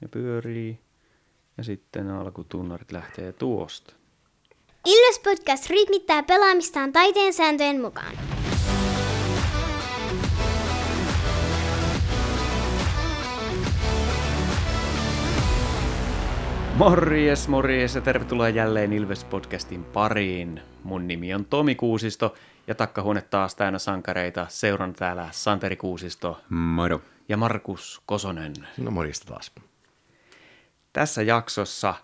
ja pyörii. Ja sitten alkutunnarit lähtee tuosta. Ilves Podcast rytmittää pelaamistaan taiteen sääntöjen mukaan. Morjes, morjes ja tervetuloa jälleen Ilves-podcastin pariin. Mun nimi on Tomi Kuusisto ja takkahuone taas täynnä sankareita. Seuran täällä Santeri Kuusisto Moro. ja Markus Kosonen. No morjesta taas. Tässä jaksossa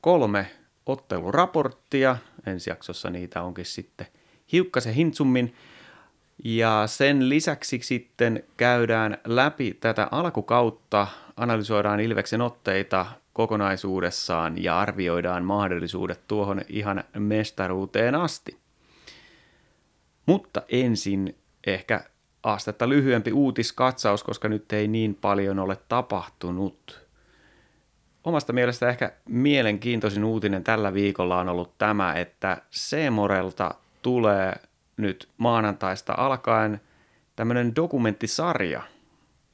kolme otteluraporttia. Ensi jaksossa niitä onkin sitten hiukkasen hintsummin. Ja sen lisäksi sitten käydään läpi tätä alkukautta, analysoidaan Ilveksen otteita kokonaisuudessaan ja arvioidaan mahdollisuudet tuohon ihan mestaruuteen asti. Mutta ensin ehkä astetta lyhyempi uutiskatsaus, koska nyt ei niin paljon ole tapahtunut. Omasta mielestä ehkä mielenkiintoisin uutinen tällä viikolla on ollut tämä, että Seemorelta tulee nyt maanantaista alkaen tämmöinen dokumenttisarja,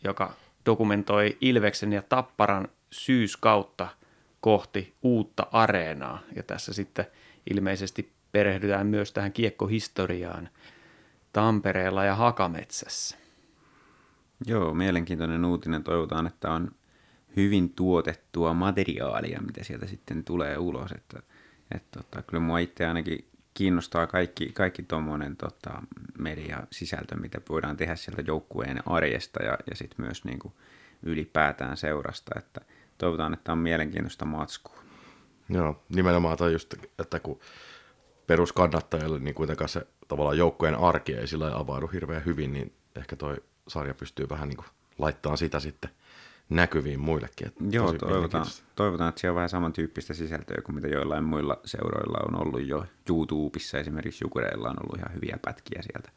joka dokumentoi Ilveksen ja Tapparan syyskautta kohti uutta areenaa. Ja tässä sitten ilmeisesti perehdytään myös tähän kiekkohistoriaan Tampereella ja Hakametsässä. Joo, mielenkiintoinen uutinen. Toivotaan, että on hyvin tuotettua materiaalia, mitä sieltä sitten tulee ulos. Että, että tota, kyllä mua itse ainakin kiinnostaa kaikki, kaikki tuommoinen tota, media-sisältö, mitä voidaan tehdä sieltä joukkueen arjesta ja, ja sitten myös niin kuin ylipäätään seurasta. Että toivotaan, että on mielenkiintoista matskua. Joo, nimenomaan toi just, että kun peruskannattajalle niin kuitenkaan se tavallaan joukkojen arki ei sillä avaudu hirveän hyvin, niin ehkä toi sarja pystyy vähän niin kuin laittamaan sitä sitten näkyviin muillekin. Että Joo, toivotaan, toivotaan, että siellä on vähän samantyyppistä sisältöä kuin mitä joillain muilla seuroilla on ollut jo. YouTubessa esimerkiksi Jukureilla on ollut ihan hyviä pätkiä sieltä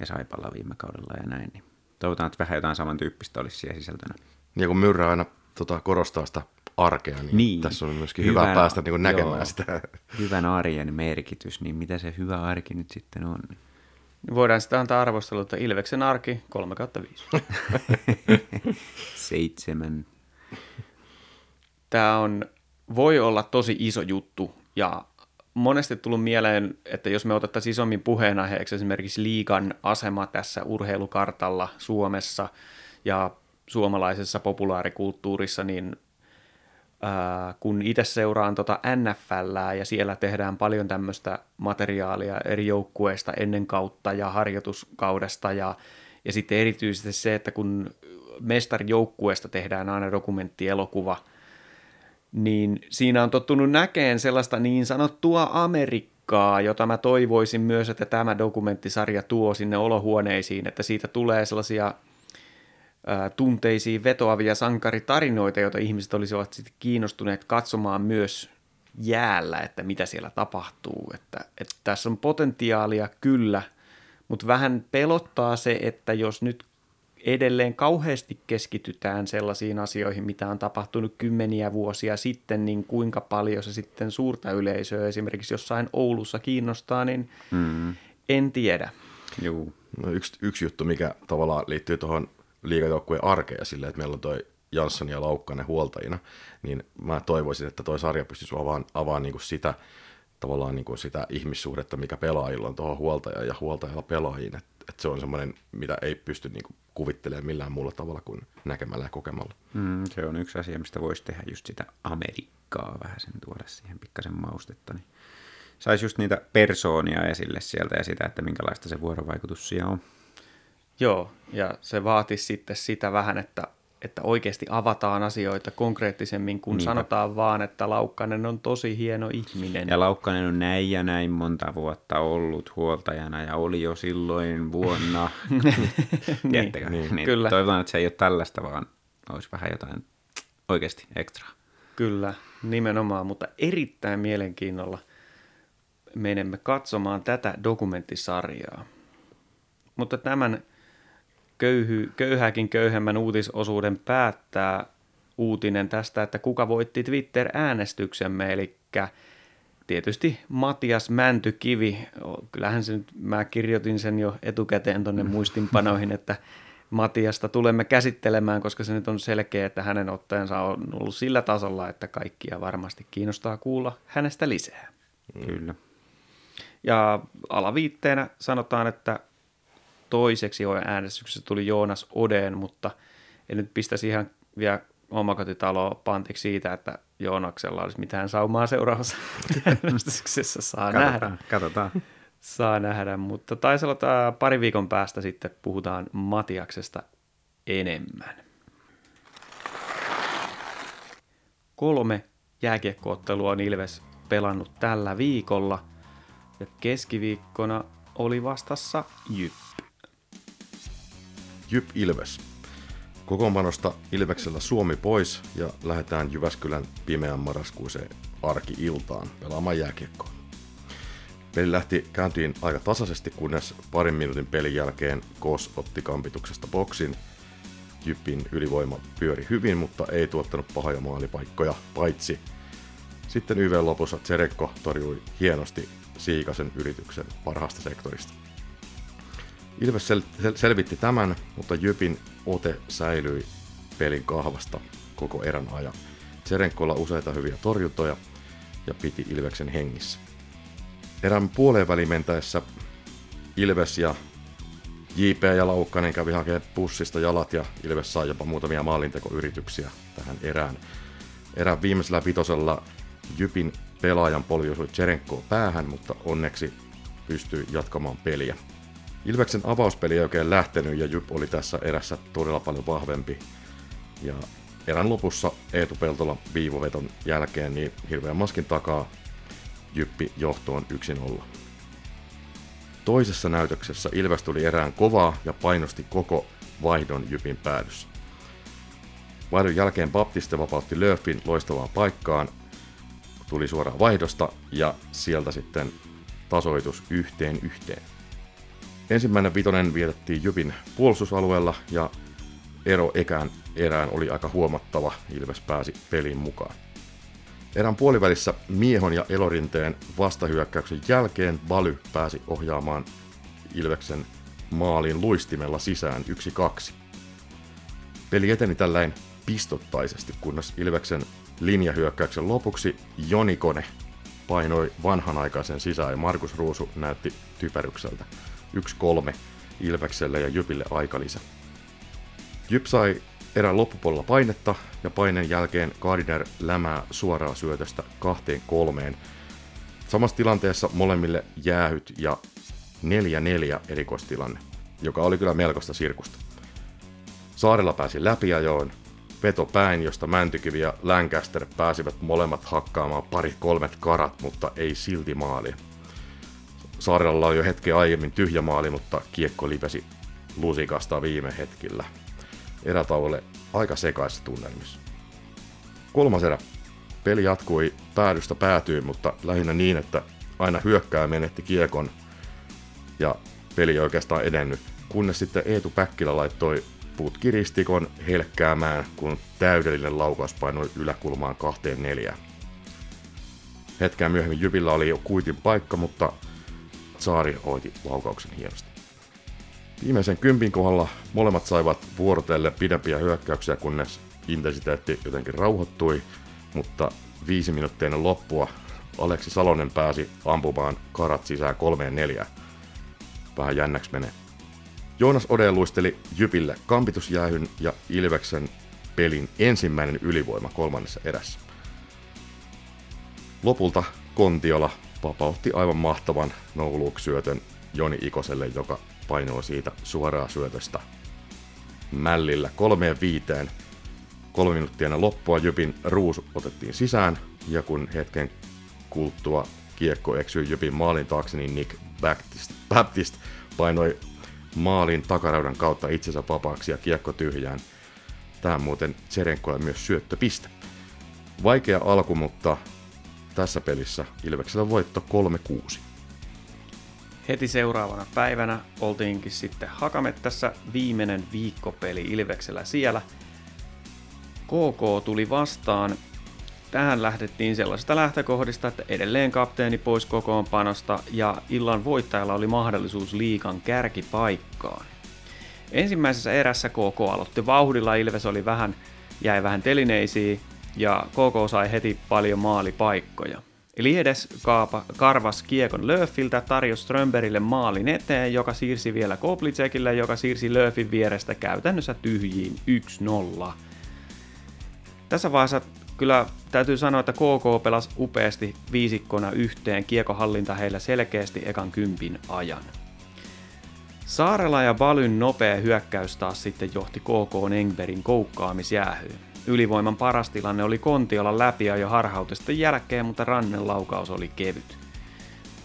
ja Saipalla viime kaudella ja näin. Niin toivotaan, että vähän jotain samantyyppistä olisi siellä sisältönä. Ja kun Myrrä aina tota, korostaa sitä arkea, niin, Niin. niin. tässä on myöskin hyvä Hyvän- päästä niin kuin näkemään joo. sitä. Hyvän arjen merkitys, niin mitä se hyvä arki nyt sitten on? Voidaan sitten antaa arvostelua, että Ilveksen arki 3 kautta 5. Seitsemän. Tämä on, voi olla tosi iso juttu ja monesti tullut mieleen, että jos me otettaisiin isommin puheenaiheeksi esimerkiksi liigan asema tässä urheilukartalla Suomessa ja suomalaisessa populaarikulttuurissa, niin kun itse seuraan tota NFLää ja siellä tehdään paljon tämmöistä materiaalia eri joukkueista ennen kautta ja harjoituskaudesta ja, ja sitten erityisesti se, että kun mestarijoukkueesta tehdään aina dokumenttielokuva, niin siinä on tottunut näkeen sellaista niin sanottua Amerikkaa, jota mä toivoisin myös, että tämä dokumenttisarja tuo sinne olohuoneisiin, että siitä tulee sellaisia ää, tunteisiin vetoavia sankaritarinoita, joita ihmiset olisivat sitten kiinnostuneet katsomaan myös jäällä, että mitä siellä tapahtuu. Että, että tässä on potentiaalia kyllä, mutta vähän pelottaa se, että jos nyt edelleen kauheasti keskitytään sellaisiin asioihin, mitä on tapahtunut kymmeniä vuosia sitten, niin kuinka paljon se sitten suurta yleisöä esimerkiksi jossain Oulussa kiinnostaa, niin Mm. en tiedä. Juu. No, yksi, yksi juttu, mikä tavallaan liittyy tuohon liigajoukkueen arkeen silleen, että meillä on toi Jansson ja Laukkanen huoltajina, niin mä toivoisin, että toi sarja pystyisi avaan, avaan niin kuin sitä, tavallaan niin kuin sitä ihmissuhdetta, mikä pelaajilla on tuohon huoltajaan ja huoltajalla pelaajiin, että, että se on semmoinen, mitä ei pysty niin kuin kuvittelemaan millään muulla tavalla kuin näkemällä ja kokemalla. Mm, se on yksi asia, mistä voisi tehdä just sitä Amerikkaa vähän sen tuoda siihen pikkasen maustetta. Niin saisi just niitä persoonia esille sieltä ja sitä, että minkälaista se vuorovaikutus siellä on. Joo, ja se vaatisi sitten sitä vähän, että, että oikeasti avataan asioita konkreettisemmin, kun Niinpä. sanotaan vaan, että Laukkanen on tosi hieno ihminen. Ja Laukkanen on näin ja näin monta vuotta ollut huoltajana ja oli jo silloin vuonna. Tiedättekö? niin, niin, kyllä. Toivotaan, että se ei ole tällaista, vaan olisi vähän jotain oikeasti ekstraa. Kyllä, nimenomaan, mutta erittäin mielenkiinnolla menemme katsomaan tätä dokumenttisarjaa. Mutta tämän köyhy, köyhäkin köyhemmän uutisosuuden päättää uutinen tästä, että kuka voitti Twitter-äänestyksemme, eli tietysti Matias Mäntykivi. Kyllähän se nyt, mä kirjoitin sen jo etukäteen tuonne muistinpanoihin, että Matiasta tulemme käsittelemään, koska se nyt on selkeä, että hänen ottajansa on ollut sillä tasolla, että kaikkia varmasti kiinnostaa kuulla hänestä lisää. Kyllä. Ja alaviitteenä sanotaan, että toiseksi äänestyksessä tuli Joonas Odeen, mutta en nyt pistäisi ihan vielä omakotitaloa pantiksi siitä, että Joonaksella olisi mitään saumaa seuraavassa äänestyksessä. Saa Katsotaan, nähdä. katsotaan. Saa nähdä, mutta taisi olla pari viikon päästä sitten puhutaan Matiaksesta enemmän. Kolme jääkiekkoottelua on Ilves pelannut tällä viikolla ja keskiviikkona oli vastassa Jyp. Jyp Ilves. Kokoonpanosta Ilveksellä Suomi pois ja lähdetään Jyväskylän pimeän marraskuiseen arki-iltaan pelaamaan jääkiekkoa. Peli lähti käyntiin aika tasaisesti, kunnes parin minuutin pelin jälkeen Kos otti kampituksesta boksin. Jyppin ylivoima pyöri hyvin, mutta ei tuottanut pahoja maalipaikkoja, paitsi sitten YV lopussa Tserekko torjui hienosti Siikasen yrityksen parhaasta sektorista. Ilves sel- sel- selvitti tämän, mutta Jypin ote säilyi pelin kahvasta koko erän ajan. Tserenkolla useita hyviä torjuntoja ja piti Ilveksen hengissä. Erän puoleen väliin mentäessä Ilves ja JP ja Laukkanen kävi hakemaan pussista jalat ja Ilves sai jopa muutamia maalintekoyrityksiä tähän erään. Erän viimeisellä vitosella Jypin pelaajan polvi osui Cherenkoon päähän, mutta onneksi pystyi jatkamaan peliä. Ilveksen avauspeli ei oikein lähtenyt ja Jyp oli tässä erässä todella paljon vahvempi. Ja erän lopussa Eetu Peltola viivoveton jälkeen niin hirveän maskin takaa Jyppi johtoon 1-0. Toisessa näytöksessä Ilves tuli erään kovaa ja painosti koko vaihdon Jypin päädyssä. Vaihdon jälkeen Baptiste vapautti Löfin loistavaan paikkaan, tuli suoraan vaihdosta ja sieltä sitten tasoitus yhteen yhteen. Ensimmäinen vitonen vietettiin Jypin puolustusalueella ja ero ekään erään oli aika huomattava. Ilves pääsi peliin mukaan. Erän puolivälissä Miehon ja Elorinteen vastahyökkäyksen jälkeen Baly pääsi ohjaamaan Ilveksen maaliin luistimella sisään 1-2. Peli eteni tälläin pistottaisesti, kunnes Ilveksen linjahyökkäyksen lopuksi Jonikone painoi vanhanaikaisen sisään ja Markus Ruusu näytti typerykseltä. 1-3 Ilvekselle ja Jypille aikalisä. Jyp sai erän loppupuolella painetta ja paineen jälkeen Gardiner lämää suoraa syötöstä kahteen kolmeen. Samassa tilanteessa molemmille jäähyt ja 4-4 erikoistilanne, joka oli kyllä melkoista sirkusta. Saarella pääsi läpiajoon, veto päin, josta Mäntykivi ja Lancaster pääsivät molemmat hakkaamaan pari kolmet karat, mutta ei silti maalia. Saarella oli jo hetken aiemmin tyhjä maali, mutta kiekko lipesi lusikasta viime hetkillä. Erätauolle aika sekaissa tunnelmissa. Kolmas erä. Peli jatkui päädystä päätyyn, mutta lähinnä niin, että aina hyökkää menetti kiekon ja peli ei oikeastaan edennyt, kunnes sitten Eetu Päkkilä laittoi puut kiristikon helkkäämään, kun täydellinen laukaus painoi yläkulmaan kahteen neljään. Hetkeä myöhemmin Jypillä oli jo kuitin paikka, mutta Saari hoiti laukauksen hienosti. Viimeisen kympin kohdalla molemmat saivat vuorotelle pidempiä hyökkäyksiä, kunnes intensiteetti jotenkin rauhoittui, mutta viisi minuuttia ennen loppua Aleksi Salonen pääsi ampumaan karat sisään kolmeen neljään. Vähän jännäksi menee. Joonas Ode luisteli Jypille kampitusjäähyn ja Ilveksen pelin ensimmäinen ylivoima kolmannessa erässä. Lopulta Kontiola vapautti aivan mahtavan no syötön Joni Ikoselle, joka painoi siitä suoraa syötöstä mällillä kolmeen viiteen. Kolme minuuttia ennen loppua Jypin ruusu otettiin sisään, ja kun hetken kulttua kiekko eksyi Jypin maalin taakse, niin Nick Baptist, Baptist painoi maalin takaraudan kautta itsensä vapaaksi ja kiekko tyhjään. Tähän muuten Tserenkolle myös syöttöpiste. Vaikea alku, mutta tässä pelissä Ilveksellä voitto 3-6. Heti seuraavana päivänä oltiinkin sitten Hakamettässä viimeinen viikkopeli Ilveksellä siellä. KK tuli vastaan. Tähän lähdettiin sellaisesta lähtökohdista, että edelleen kapteeni pois kokoonpanosta ja illan voittajalla oli mahdollisuus liikan kärkipaikkaan. Ensimmäisessä erässä KK aloitti vauhdilla, Ilves oli vähän, jäi vähän telineisiin ja KK sai heti paljon maalipaikkoja. Eli edes kaapa, karvas kiekon Lööfiltä, tarjosi Strömberille maalin eteen, joka siirsi vielä Koplicekille, joka siirsi Lööfin vierestä käytännössä tyhjiin 1-0. Tässä vaiheessa kyllä täytyy sanoa, että KK pelasi upeasti viisikkona yhteen, kiekohallinta heillä selkeästi ekan kympin ajan. Saarela ja Balyn nopea hyökkäys taas sitten johti KK Engberin koukkaamisjäähyyn. Ylivoiman paras tilanne oli Kontiolla läpi jo harhautusten jälkeen, mutta rannen laukaus oli kevyt.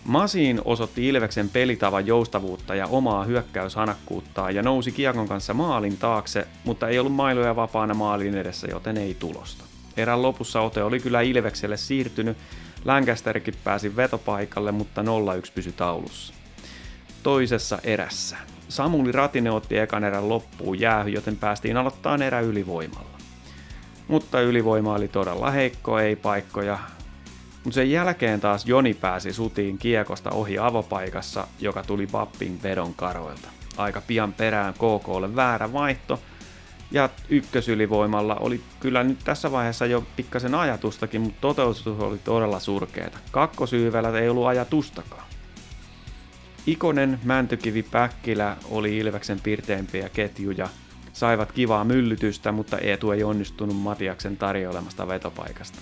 Masiin osoitti Ilveksen pelitavan joustavuutta ja omaa hyökkäyshanakkuuttaan ja nousi kiekon kanssa maalin taakse, mutta ei ollut mailuja vapaana maalin edessä, joten ei tulosta. Erän lopussa ote oli kyllä Ilvekselle siirtynyt, Lancasterkin pääsi vetopaikalle, mutta 0-1 pysyi taulussa. Toisessa erässä. Samuli Ratine otti ekan erän loppuun jäähy, joten päästiin aloittamaan erä ylivoimalla. Mutta ylivoima oli todella heikko, ei paikkoja. Mutta sen jälkeen taas Joni pääsi sutiin kiekosta ohi avopaikassa, joka tuli Pappin vedon karoilta. Aika pian perään KKlle väärä vaihto, ja ykkösylivoimalla oli kyllä nyt tässä vaiheessa jo pikkasen ajatustakin, mutta toteutus oli todella surkeeta. Kakkosyyvällä ei ollut ajatustakaan. Ikonen, Mäntykivi, Päkkilä oli Ilveksen pirteimpiä ketjuja. Saivat kivaa myllytystä, mutta Eetu ei onnistunut Matiaksen tarjoilemasta vetopaikasta.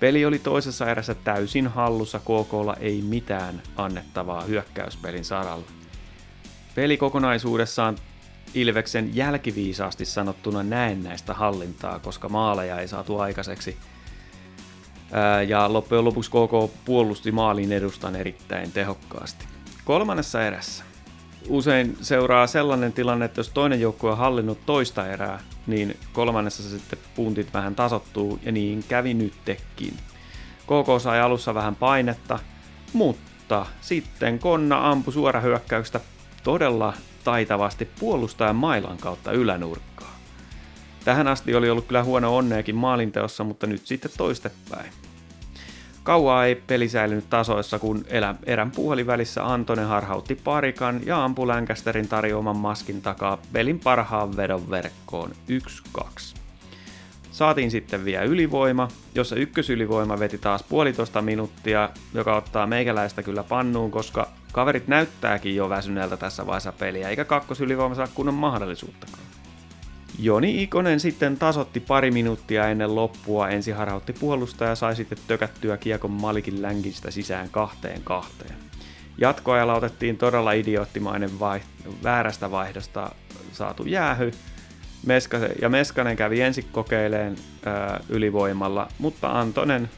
Peli oli toisessa erässä täysin hallussa, KKlla ei mitään annettavaa hyökkäyspelin saralla. Peli kokonaisuudessaan Ilveksen jälkiviisaasti sanottuna näennäistä hallintaa, koska maaleja ei saatu aikaiseksi. Ja loppujen lopuksi KK puolusti maalin edustan erittäin tehokkaasti. Kolmannessa erässä usein seuraa sellainen tilanne, että jos toinen joukkue on hallinnut toista erää, niin kolmannessa sitten puntit vähän tasottuu, ja niin kävi nyttekin. KK sai alussa vähän painetta, mutta sitten Konna ampui suorahyökkäyksestä todella taitavasti puolustajan mailan kautta ylänurkkaa. Tähän asti oli ollut kyllä huono onneakin maalinteossa, mutta nyt sitten toistepäin. Kauaa ei peli säilynyt tasoissa, kun erän välissä Antonen harhautti parikan ja ampui Lancasterin tarjoaman maskin takaa pelin parhaan vedon verkkoon 1-2. Saatiin sitten vielä ylivoima, jossa ykkösylivoima veti taas puolitoista minuuttia, joka ottaa meikäläistä kyllä pannuun, koska kaverit näyttääkin jo väsyneeltä tässä vaiheessa peliä, eikä kakkosylivoima saa kunnon mahdollisuuttakaan. Joni Ikonen sitten tasotti pari minuuttia ennen loppua, ensi harhautti puolustaja ja sai sitten tökättyä kiekon Malikin länkistä sisään kahteen kahteen. Jatkoajalla otettiin todella idioottimainen vaiht- väärästä vaihdosta saatu jäähy, Meskasen, ja Meskanen kävi ensin kokeileen ää, ylivoimalla, mutta Antonen,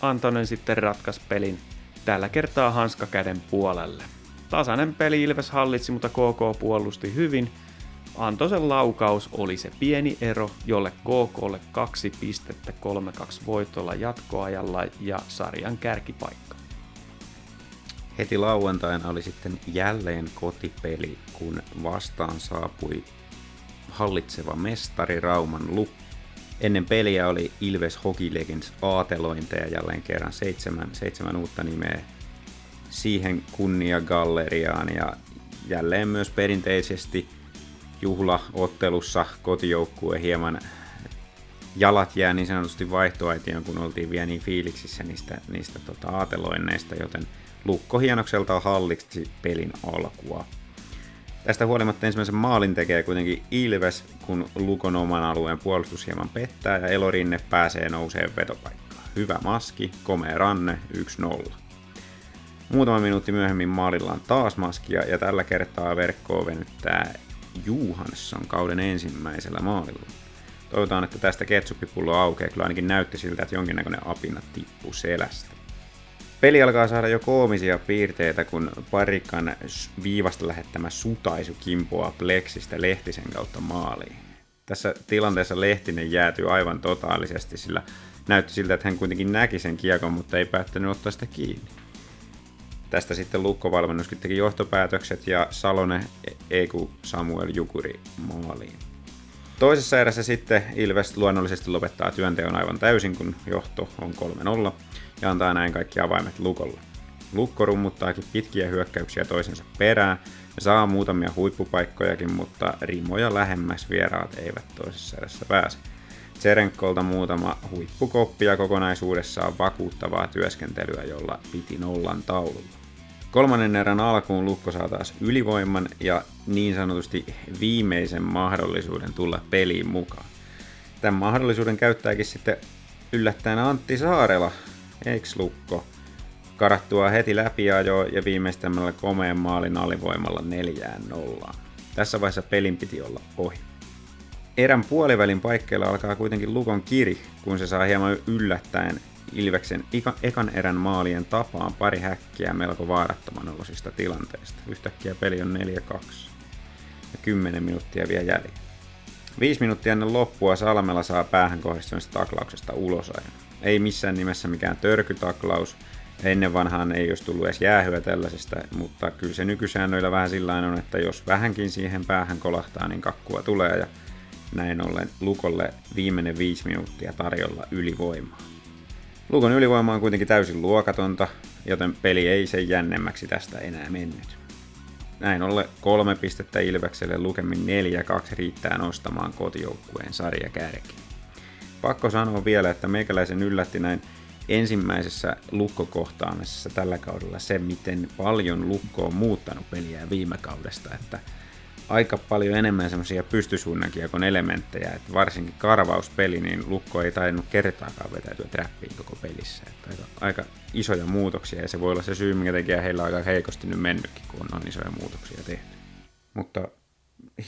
Antonen sitten ratkaisi pelin tällä kertaa hanskakäden puolelle. Tasainen peli Ilves hallitsi, mutta KK puolusti hyvin – Antosen laukaus oli se pieni ero, jolle KKlle kaksi pistettä 3-2 voitolla jatkoajalla ja sarjan kärkipaikka. Heti lauantaina oli sitten jälleen kotipeli, kun vastaan saapui hallitseva mestari Rauman Lukko. Ennen peliä oli Ilves Hockey Legends aatelointeja jälleen kerran seitsemän, seitsemän uutta nimeä siihen kunnia galleriaan ja jälleen myös perinteisesti juhlaottelussa kotijoukkue hieman jalat jää niin sanotusti vaihtoaitioon, kun oltiin vielä niin fiiliksissä niistä, niistä tota, aateloinneista, joten Lukko hienokselta hallitsi pelin alkua. Tästä huolimatta ensimmäisen maalin tekee kuitenkin Ilves, kun Lukon oman alueen puolustus hieman pettää ja Elorinne pääsee nouseen vetopaikkaan. Hyvä maski, komea ranne, 1-0. Muutama minuutti myöhemmin maalilla on taas maskia ja tällä kertaa verkkoa venyttää Johansson kauden ensimmäisellä maalilla. Toivotaan, että tästä ketsuppipullo aukeaa, kyllä ainakin näytti siltä, että jonkinnäköinen apina tippuu selästä. Peli alkaa saada jo koomisia piirteitä, kun parikan viivasta lähettämä sutaisu kimpoaa Plexistä Lehtisen kautta maaliin. Tässä tilanteessa Lehtinen jäätyy aivan totaalisesti, sillä näytti siltä, että hän kuitenkin näki sen kiekon, mutta ei päättänyt ottaa sitä kiinni. Tästä sitten Lukko-valmennuskin teki johtopäätökset ja Salone ei kun Samuel Jukuri maaliin. Toisessa erässä sitten Ilves luonnollisesti lopettaa työnteon aivan täysin, kun johto on 3-0 ja antaa näin kaikki avaimet Lukolle. Lukko rummuttaakin pitkiä hyökkäyksiä toisensa perään ja saa muutamia huippupaikkojakin, mutta rimoja lähemmäs vieraat eivät toisessa edessä pääse. Tserenkolta muutama huippukoppi ja kokonaisuudessaan vakuuttavaa työskentelyä, jolla piti nollan taululla. Kolmannen erän alkuun Lukko saa taas ylivoiman ja niin sanotusti viimeisen mahdollisuuden tulla peliin mukaan. Tämän mahdollisuuden käyttääkin sitten yllättäen Antti Saarela, eiks Lukko, karattua heti läpi ajo ja viimeistämällä komeen maalin alivoimalla neljään nollaan. Tässä vaiheessa pelin piti olla ohi. Erän puolivälin paikkeilla alkaa kuitenkin Lukon kiri, kun se saa hieman yllättäen Ilveksen ekan erän maalien tapaan pari häkkiä melko vaarattoman olosista tilanteista. Yhtäkkiä peli on 4-2 ja 10 minuuttia vielä jäljellä. Viisi minuuttia ennen loppua Salmela saa päähän kohdistuneesta taklauksesta ulosajan. Ei missään nimessä mikään törkytaklaus, Ennen vanhaan ei olisi tullut edes jäähyä tällaisesta, mutta kyllä se nykysäännöillä vähän sillä on, että jos vähänkin siihen päähän kolahtaa, niin kakkua tulee ja näin ollen Lukolle viimeinen viisi minuuttia tarjolla ylivoimaa. Lukon ylivoima on kuitenkin täysin luokatonta, joten peli ei sen jännemmäksi tästä enää mennyt. Näin ollen kolme pistettä Ilvekselle lukemin 4-2 riittää nostamaan kotijoukkueen sarjakärki. Pakko sanoa vielä, että meikäläisen yllätti näin ensimmäisessä lukkokohtaamisessa tällä kaudella se, miten paljon lukko on muuttanut peliä viime kaudesta, että aika paljon enemmän semmoisia pystysuunnankin elementtejä, että varsinkin karvauspeli, niin lukko ei tainnut kertaakaan vetäytyä trappiin koko pelissä. Että aika, aika, isoja muutoksia ja se voi olla se syy, minkä takia heillä on aika heikosti nyt mennytkin, kun on isoja muutoksia tehty. Mutta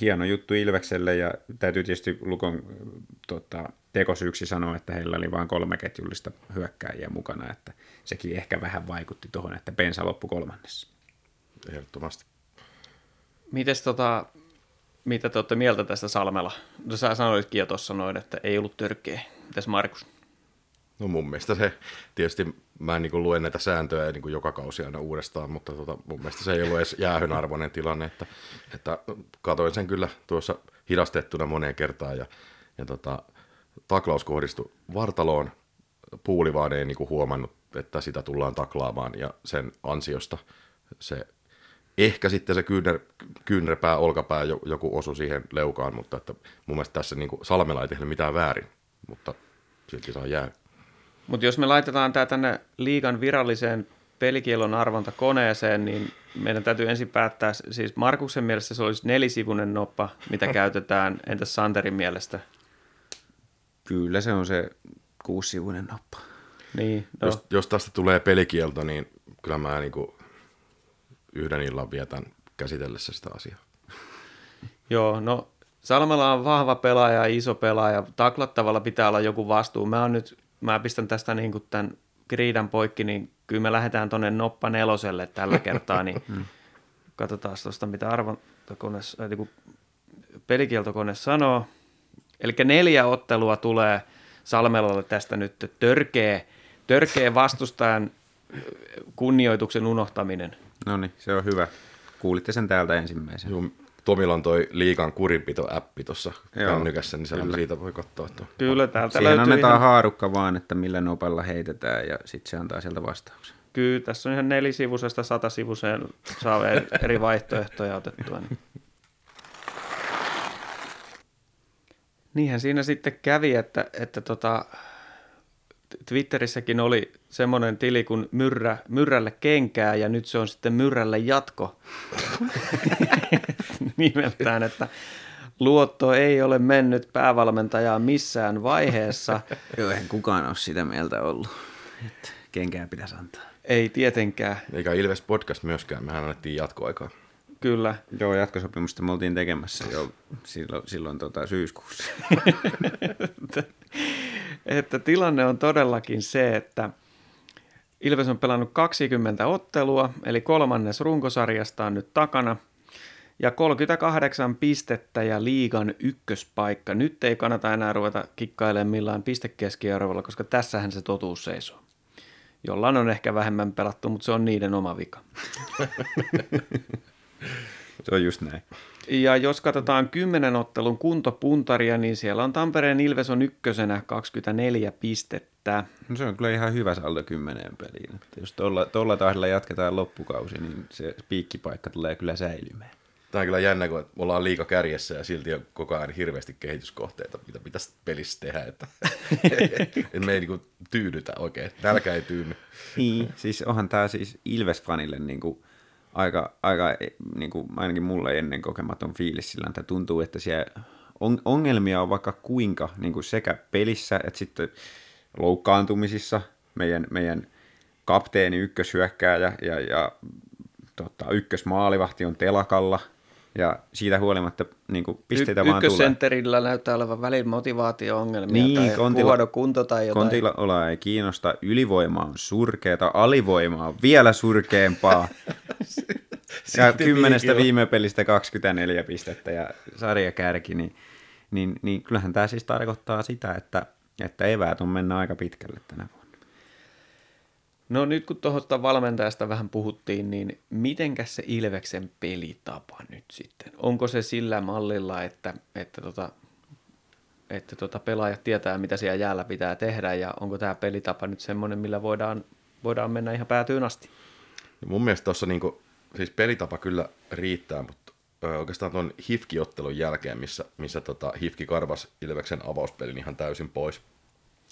hieno juttu Ilvekselle ja täytyy tietysti Lukon tota, tekosyyksi sanoa, että heillä oli vain kolme ketjullista hyökkääjiä mukana, että sekin ehkä vähän vaikutti tuohon, että bensa loppu kolmannessa. Ehdottomasti. Mites tota, mitä te olette mieltä tästä Salmella? No, sä sanoitkin jo tuossa noin, että ei ollut törkeä. Mitäs Markus? No mun mielestä se, tietysti mä en niin lue näitä sääntöjä niin joka kausi aina uudestaan, mutta tota, mun mielestä se ei ollut edes jäähyn arvoinen tilanne, että, että katoin sen kyllä tuossa hidastettuna moneen kertaan ja, ja tota, taklaus kohdistui vartaloon, puuli vaan ei niin huomannut, että sitä tullaan taklaamaan ja sen ansiosta se ehkä sitten se kyynär, kyynärpää, olkapää, joku osu siihen leukaan, mutta että mun mielestä tässä niin Salmela ei tehnyt mitään väärin, mutta silti saa jää. Mutta jos me laitetaan tämä tänne liigan viralliseen pelikielon arvontakoneeseen, niin meidän täytyy ensin päättää, siis Markuksen mielestä se olisi nelisivunen noppa, mitä käytetään, entäs Santerin mielestä? Kyllä se on se kuusivuinen noppa. Niin, no. jos, jos tästä tulee pelikielto, niin kyllä mä niin kuin yhden illan vietän käsitellessä sitä asiaa. Joo, no Salmela on vahva pelaaja, iso pelaaja. Taklattavalla pitää olla joku vastuu. Mä, on nyt, mä pistän tästä niin kuin tämän kriidan poikki, niin kyllä me lähdetään tuonne noppa neloselle tällä kertaa, niin mm. katsotaan tuosta, mitä arvontakone, äh, pelikieltokone sanoo. Eli neljä ottelua tulee Salmelalle tästä nyt törkeä, törkeä vastustajan kunnioituksen unohtaminen. No niin, se on hyvä. Kuulitte sen täältä ensimmäisen. Joo, Tomilla on toi liikan kurinpito-appi tuossa kännykässä, niin kyllä. siitä voi katsoa. Tuo. Kyllä, täältä Siihen löytyy annetaan ihan... haarukka vaan, että millä nopealla heitetään ja sitten se antaa sieltä vastauksen. Kyllä, tässä on ihan nelisivuisesta satasivuseen saa eri vaihtoehtoja otettua. Niin. Niinhän siinä sitten kävi, että, että tota, Twitterissäkin oli semmoinen tili kuin myrrä, Myrrälle kenkää ja nyt se on sitten Myrrälle jatko nimeltään, että luotto ei ole mennyt päävalmentajaan missään vaiheessa. Joo, eihän kukaan ole sitä mieltä ollut, että kenkää pitäisi antaa. Ei tietenkään. Eikä Ilves Podcast myöskään, mehän annettiin jatkoaikaa. Kyllä. Joo, jatkosopimusta me oltiin tekemässä jo silloin, silloin tota, syyskuussa. että tilanne on todellakin se, että Ilves on pelannut 20 ottelua, eli kolmannes runkosarjasta on nyt takana, ja 38 pistettä ja liigan ykköspaikka. Nyt ei kannata enää ruveta kikkailemaan millään pistekeskiarvolla, koska tässähän se totuus seisoo. Jollain on ehkä vähemmän pelattu, mutta se on niiden oma vika. Se on just näin. Ja jos katsotaan kymmenen ottelun kuntopuntaria, niin siellä on Tampereen Ilves on ykkösenä 24 pistettä. No se on kyllä ihan hyvä saldo kymmeneen peliin. Että jos tuolla, tuolla tahdilla jatketaan loppukausi, niin se piikkipaikka tulee kyllä säilymään. Tämä on kyllä jännä, kun ollaan liika kärjessä ja silti on koko ajan hirveästi kehityskohteita, mitä pitäisi pelissä tehdä, että, että me ei niin tyydytä oikein. Nälkä ei tyynny. Niin, siis onhan tämä siis Ilves-fanille niin kuin aika, aika niin kuin ainakin mulle ennen kokematon fiilis sillä, että tuntuu, että siellä on, ongelmia on vaikka kuinka niin kuin sekä pelissä että sitten loukkaantumisissa. Meidän, meidän kapteeni ykköshyökkääjä ja, ja tota, ykkösmaalivahti on telakalla – ja siitä huolimatta niin kuin pisteitä y- vaan tulee. näyttää olevan välillä motivaatio-ongelmia niin, tai kontilla, huono kunto tai jotain. Kontilla ei kiinnosta, ylivoima on surkeata, alivoima on vielä surkeampaa. ja kymmenestä viime pelistä 24 pistettä ja sarjakärki, niin, niin, niin kyllähän tämä siis tarkoittaa sitä, että, että eväät on mennä aika pitkälle tänä vuonna. No nyt kun tuosta valmentajasta vähän puhuttiin, niin mitenkäs se Ilveksen pelitapa nyt sitten? Onko se sillä mallilla, että, että, tota, että tota pelaajat tietää, mitä siellä jäällä pitää tehdä, ja onko tämä pelitapa nyt semmoinen, millä voidaan, voidaan mennä ihan päätyyn asti? No mun mielestä tuossa niinku, siis pelitapa kyllä riittää, mutta oikeastaan tuon Hifki-ottelun jälkeen, missä, missä tota Hifki karvas Ilveksen avauspelin ihan täysin pois,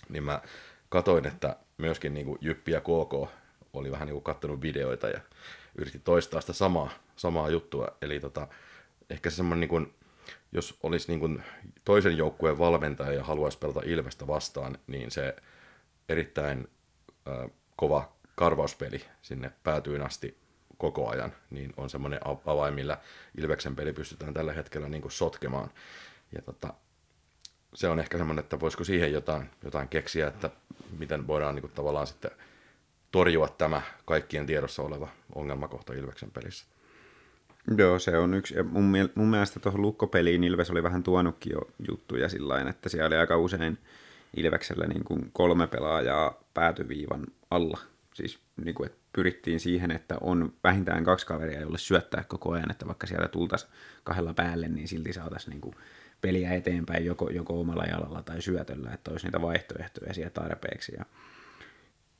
niin mä katoin, että myöskin niin kuin Jyppi ja KK oli vähän niin kuin kattonut videoita ja yritti toistaa sitä samaa, samaa juttua. Eli tota, ehkä se semmoinen, niin kuin, jos olisi niin kuin toisen joukkueen valmentaja ja haluaisi pelata Ilvestä vastaan, niin se erittäin äh, kova karvauspeli sinne päätyyn asti koko ajan, niin on semmoinen avain, millä Ilveksen peli pystytään tällä hetkellä niin kuin sotkemaan. Ja tota, se on ehkä semmoinen, että voisiko siihen jotain, jotain keksiä, että miten voidaan niin kuin, tavallaan sitten torjua tämä kaikkien tiedossa oleva ongelmakohta Ilveksen pelissä. Joo, se on yksi. mun, mun mielestä tuohon lukkopeliin Ilves oli vähän tuonutkin jo juttuja sillä että siellä oli aika usein Ilveksellä niin kuin kolme pelaajaa päätyviivan alla. Siis niin kuin, että pyrittiin siihen, että on vähintään kaksi kaveria, jolle syöttää koko ajan, että vaikka sieltä tultaisiin kahdella päälle, niin silti saataisiin niin peliä eteenpäin joko, joko omalla jalalla tai syötöllä, että olisi niitä vaihtoehtoja siellä tarpeeksi. Ja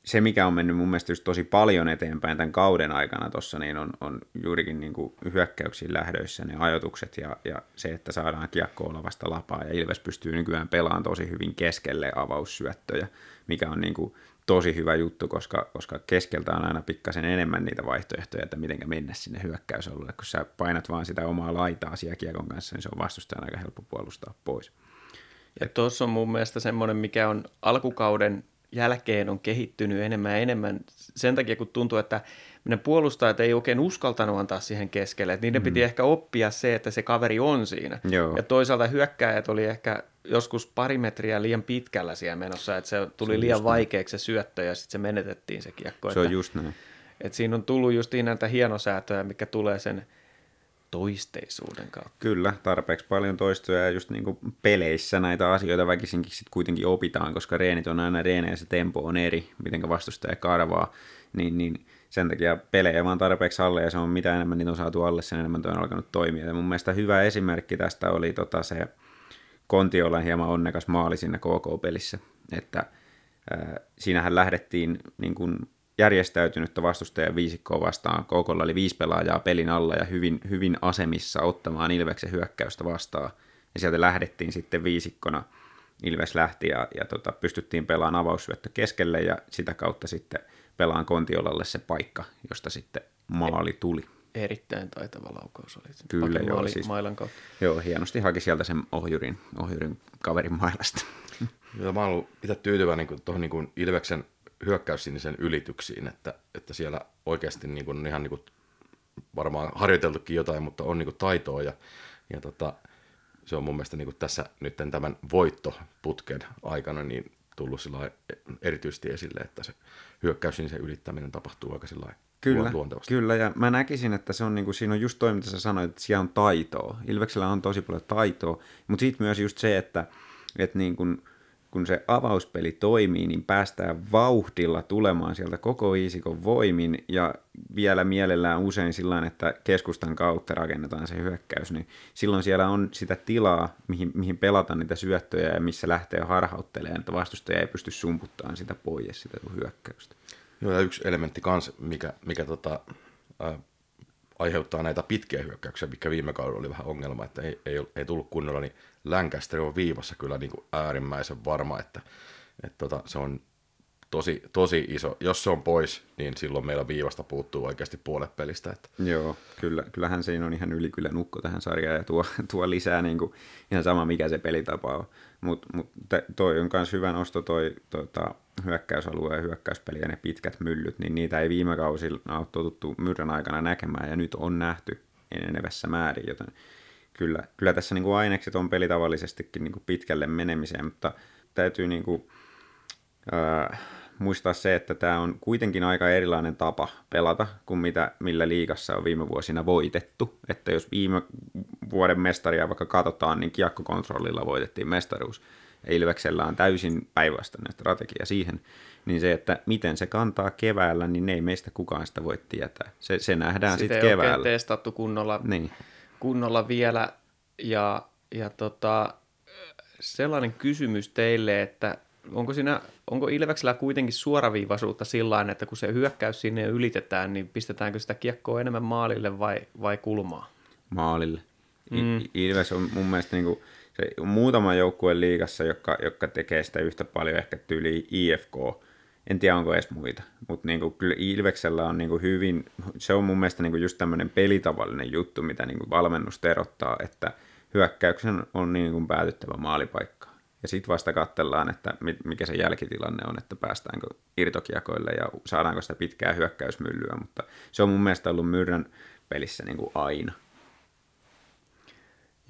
se, mikä on mennyt mun mielestä just tosi paljon eteenpäin tämän kauden aikana tuossa, niin on, on juurikin niin kuin hyökkäyksiin lähdöissä ne ajotukset ja, ja se, että saadaan kiekko olevasta lapaa. Ja Ilves pystyy nykyään pelaamaan tosi hyvin keskelle avaussyöttöjä, mikä on niin kuin tosi hyvä juttu, koska, koska keskeltä on aina pikkasen enemmän niitä vaihtoehtoja, että miten mennä sinne hyökkäysalueelle. Kun sä painat vaan sitä omaa laitaa siellä kiekon kanssa, niin se on vastustajan aika helppo puolustaa pois. Ja tuossa on mun mielestä semmoinen, mikä on alkukauden jälkeen on kehittynyt enemmän ja enemmän sen takia, kun tuntuu, että ne puolustajat ei oikein uskaltanut antaa siihen keskelle. Että niiden mm. piti ehkä oppia se, että se kaveri on siinä. Joo. Ja toisaalta hyökkäjät oli ehkä joskus pari metriä liian pitkällä siellä menossa, että se tuli se liian vaikeaksi se syöttö ja sitten se menetettiin se kiekko. Se että, on just näin. Että siinä on tullut just näitä hienosäätöjä, mikä tulee sen toisteisuuden kautta. Kyllä, tarpeeksi paljon toistoja ja just niin kuin peleissä näitä asioita väkisinkin sitten kuitenkin opitaan, koska reenit on aina reenejä se tempo on eri, miten vastustaja karvaa, niin, niin sen takia pelejä vaan tarpeeksi alle ja se on mitä enemmän niitä on saatu alle, sen enemmän tuo on alkanut toimia. Ja mun mielestä hyvä esimerkki tästä oli tota se Kontiolan hieman onnekas maali siinä KK-pelissä, että äh, siinähän lähdettiin niin kuin järjestäytynyttä vastustajan viisikkoa vastaan. Koukolla oli viisi pelaajaa pelin alla ja hyvin, hyvin asemissa ottamaan Ilveksen hyökkäystä vastaan. Ja sieltä lähdettiin sitten viisikkona. Ilves lähti ja, ja tota, pystyttiin pelaamaan avaussyöttö keskelle ja sitä kautta sitten pelaan Kontiolalle se paikka, josta sitten maali tuli. Erittäin taitava laukaus oli. Kyllä, joo, maali, siis, mailan kautta. Joo, hienosti haki sieltä sen ohjurin, ohjurin kaverin mailasta. Joo, mä oon ollut itse tyytyväinen niin tuohon niin Ilveksen hyökkäyssinisen ylityksiin, että, että siellä oikeasti niin kuin, ihan niin kuin, varmaan harjoiteltukin jotain, mutta on niin kuin, taitoa ja, ja tota, se on mun mielestä niin kuin tässä nyt tämän voittoputken aikana niin tullut erityisesti esille, että se hyökkäyssinisen ylittäminen tapahtuu aika sillä Kyllä, kyllä, ja mä näkisin, että se on, niin kuin, siinä on just toi, mitä sä sanoit, että siellä on taitoa. Ilveksellä on tosi paljon taitoa, mutta sitten myös just se, että, että niin kuin, kun se avauspeli toimii, niin päästään vauhdilla tulemaan sieltä koko viisikon voimin ja vielä mielellään usein sillä että keskustan kautta rakennetaan se hyökkäys, niin silloin siellä on sitä tilaa, mihin, mihin pelata niitä syöttöjä ja missä lähtee harhauttelemaan, että vastustaja ei pysty sumputtamaan sitä pois sitä hyökkäystä. Joo, ja yksi elementti kanssa, mikä, mikä tota, äh, aiheuttaa näitä pitkiä hyökkäyksiä, mikä viime kaudella oli vähän ongelma, että ei, ei, ei tullut kunnolla, niin Lancaster on viivassa kyllä niin kuin äärimmäisen varma, että, että tota, se on tosi, tosi iso. Jos se on pois, niin silloin meillä viivasta puuttuu oikeasti puolet pelistä. Että. Joo, kyllä, kyllähän siinä on ihan kyllä nukko tähän sarjaan ja tuo, tuo lisää niin kuin, ihan sama mikä se pelitapa on. Mutta mut, toi on myös hyvä nosto toi tota, hyökkäysalue ja hyökkäyspeli ja ne pitkät myllyt, niin niitä ei viime kausilla ole totuttu myrrän aikana näkemään ja nyt on nähty enenevässä määrin, joten kyllä, kyllä tässä niin kuin ainekset on pelitavallisestikin niin kuin pitkälle menemiseen, mutta täytyy niin kuin, äh, muistaa se, että tämä on kuitenkin aika erilainen tapa pelata kuin mitä, millä liigassa on viime vuosina voitettu. Että jos viime vuoden mestaria vaikka katsotaan, niin kiekkokontrollilla voitettiin mestaruus. Ja Ilveksellä on täysin päinvastainen strategia siihen, niin se, että miten se kantaa keväällä, niin ei meistä kukaan sitä voi tietää. Se, se nähdään sitten sit keväällä. Sitä ei testattu kunnolla, niin. Kunnolla vielä. Ja, ja tota, sellainen kysymys teille, että onko, siinä, onko Ilveksellä kuitenkin suoraviivaisuutta sillä että kun se hyökkäys sinne ylitetään, niin pistetäänkö sitä kiekkoa enemmän maalille vai, vai kulmaa? Maalille. Mm. Ilves on mun mielestä niin kuin, se muutama joukkue liigassa, joka, joka tekee sitä yhtä paljon, ehkä tyyli IFK. En tiedä, onko edes muita, mutta niin kyllä Ilveksellä on niin kuin hyvin, se on mun mielestä niin kuin just tämmöinen pelitavallinen juttu, mitä niin kuin valmennus erottaa, että hyökkäyksen on niin kuin päätyttävä maalipaikka ja sitten vasta katsellaan, että mikä se jälkitilanne on, että päästäänkö irtokiakoille ja saadaanko sitä pitkää hyökkäysmyllyä, mutta se on mun mielestä ollut Myrrän pelissä niin kuin aina.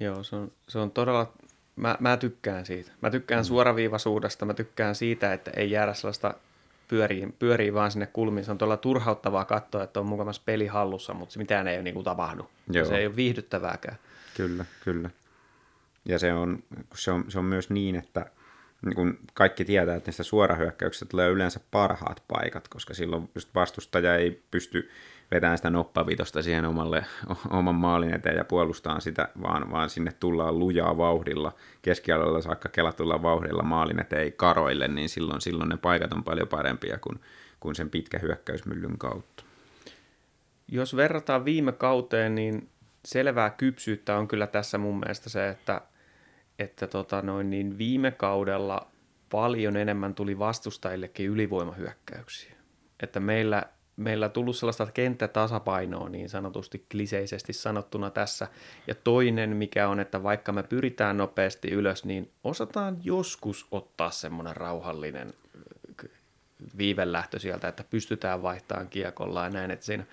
Joo, se on, se on todella, mä, mä tykkään siitä. Mä tykkään mm. suoraviivaisuudesta, mä tykkään siitä, että ei jäädä sellaista pyörii, pyörii vaan sinne kulmiin. Se on todella turhauttavaa katsoa, että on mukavassa peli hallussa, mutta mitään ei ole niin kuin tapahdu. Joo. Se ei ole viihdyttävääkään. Kyllä, kyllä. Ja se on, se on, se on myös niin, että niin kun kaikki tietää, että niistä suorahyökkäyksistä tulee yleensä parhaat paikat, koska silloin just vastustaja ei pysty vetämään sitä noppavitosta siihen omalle, oman maalin eteen ja puolustaa sitä, vaan, vaan sinne tullaan lujaa vauhdilla, keskialueella saakka kelatulla vauhdilla maalin eteen karoille, niin silloin, silloin ne paikat on paljon parempia kuin, kuin sen pitkä hyökkäysmyllyn kautta. Jos verrataan viime kauteen, niin selvää kypsyyttä on kyllä tässä mun mielestä se, että – että tota noin, niin viime kaudella paljon enemmän tuli vastustajillekin ylivoimahyökkäyksiä. Että meillä, meillä tullut sellaista kenttätasapainoa niin sanotusti kliseisesti sanottuna tässä. Ja toinen, mikä on, että vaikka me pyritään nopeasti ylös, niin osataan joskus ottaa semmoinen rauhallinen äh, viivelähtö sieltä, että pystytään vaihtamaan kiekolla ja näin, että siinä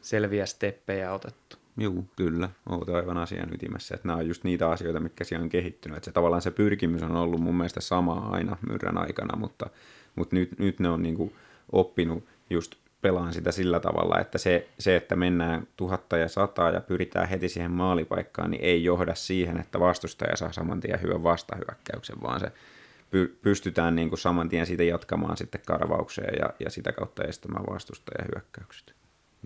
selviä steppejä otettu. Joo, kyllä. Olet aivan asian ytimessä. Että nämä on just niitä asioita, mitkä siellä on kehittynyt. Että se tavallaan se pyrkimys on ollut mun mielestä sama aina myrrän aikana, mutta, mutta nyt, nyt ne on niin oppinut just pelaan sitä sillä tavalla, että se, se, että mennään tuhatta ja sataa ja pyritään heti siihen maalipaikkaan, niin ei johda siihen, että vastustaja saa saman tien hyvän vastahyökkäyksen, vaan se py, pystytään niin kuin saman tien siitä jatkamaan sitten karvaukseen ja, ja sitä kautta estämään vastustajahyökkäykset.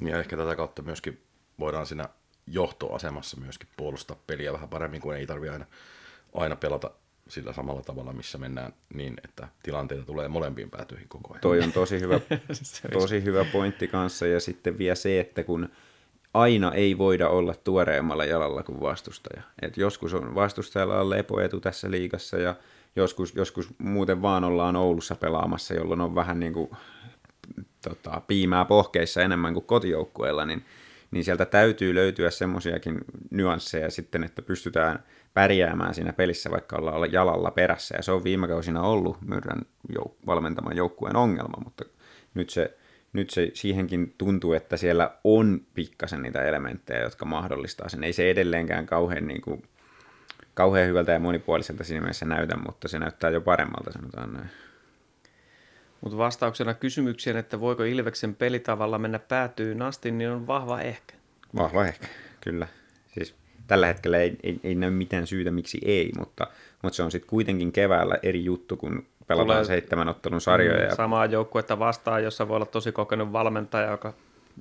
Ja ehkä tätä kautta myöskin voidaan siinä johtoasemassa myöskin puolustaa peliä vähän paremmin, kuin ei tarvitse aina, aina pelata sillä samalla tavalla, missä mennään niin, että tilanteita tulee molempiin päätyihin koko ajan. Toi on tosi hyvä, tosi hyvä pointti kanssa, ja sitten vielä se, että kun aina ei voida olla tuoreemmalla jalalla kuin vastustaja. Et joskus on vastustajalla on lepoetu tässä liigassa, ja joskus, joskus muuten vaan ollaan Oulussa pelaamassa, jolloin on vähän niin kuin tota, piimää pohkeissa enemmän kuin kotijoukkueella, niin niin sieltä täytyy löytyä semmoisiakin nyansseja sitten, että pystytään pärjäämään siinä pelissä, vaikka ollaan jalalla perässä. Ja se on viime kausina ollut Myrrän jouk- valmentaman joukkueen ongelma, mutta nyt se, nyt se siihenkin tuntuu, että siellä on pikkasen niitä elementtejä, jotka mahdollistaa sen. Ei se edelleenkään kauhean, niin kuin, kauhean hyvältä ja monipuoliselta siinä mielessä näytä, mutta se näyttää jo paremmalta, sanotaan näin. Mutta vastauksena kysymykseen, että voiko Ilveksen pelitavalla mennä päätyyn asti, niin on vahva ehkä. Vahva ehkä, kyllä. Siis tällä hetkellä ei, ei, ei näy mitään syytä, miksi ei, mutta, mutta se on sitten kuitenkin keväällä eri juttu, kun pelataan Tulee- seitsemän ottelun sarjoja. Ja, Samaa joukkuetta vastaan, jossa voi olla tosi kokenut valmentaja, joka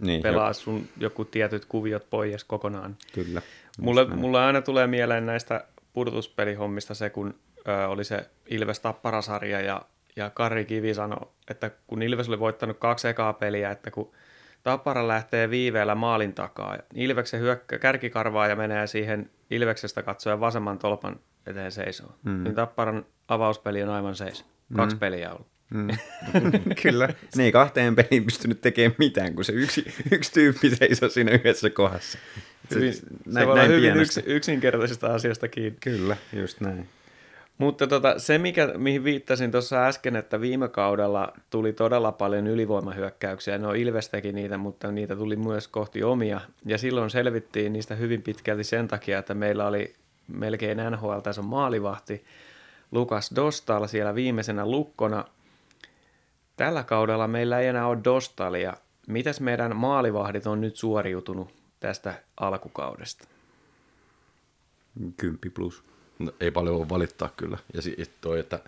niin, pelaa sun joku tietyt kuviot pois kokonaan. Jo, kyllä. Mulle, näin. mulle aina tulee mieleen näistä pudotuspelihommista se, kun ö, oli se Ilves Tapparasarja ja, ja Kari Kivi sanoi, että kun Ilves oli voittanut kaksi ekaa peliä, että kun Tappara lähtee viiveellä maalin takaa, ja Ilveksen hyökkä, kärkikarvaa ja menee siihen Ilveksestä katsoen vasemman tolpan eteen seisoo. Mm. Niin Tapparan avauspeli on aivan seis. Kaksi mm. peliä ollut. Mm. Kyllä. Ne ei kahteen peliin pystynyt tekemään mitään, kun se yksi, yksi tyyppi seisoi siinä yhdessä kohdassa. Hyvin, se, se voi olla hyvin yks, yksinkertaisesta asiasta kiinni. Kyllä, just näin. Mutta tota, se, mikä, mihin viittasin tuossa äsken, että viime kaudella tuli todella paljon ylivoimahyökkäyksiä. No Ilves teki niitä, mutta niitä tuli myös kohti omia. Ja silloin selvittiin niistä hyvin pitkälti sen takia, että meillä oli melkein NHL tässä maalivahti Lukas Dostal siellä viimeisenä lukkona. Tällä kaudella meillä ei enää ole Dostalia. Mitäs meidän maalivahdit on nyt suoriutunut tästä alkukaudesta? Kymppi plus. No, ei paljon voi valittaa kyllä. Ja sitten toi, että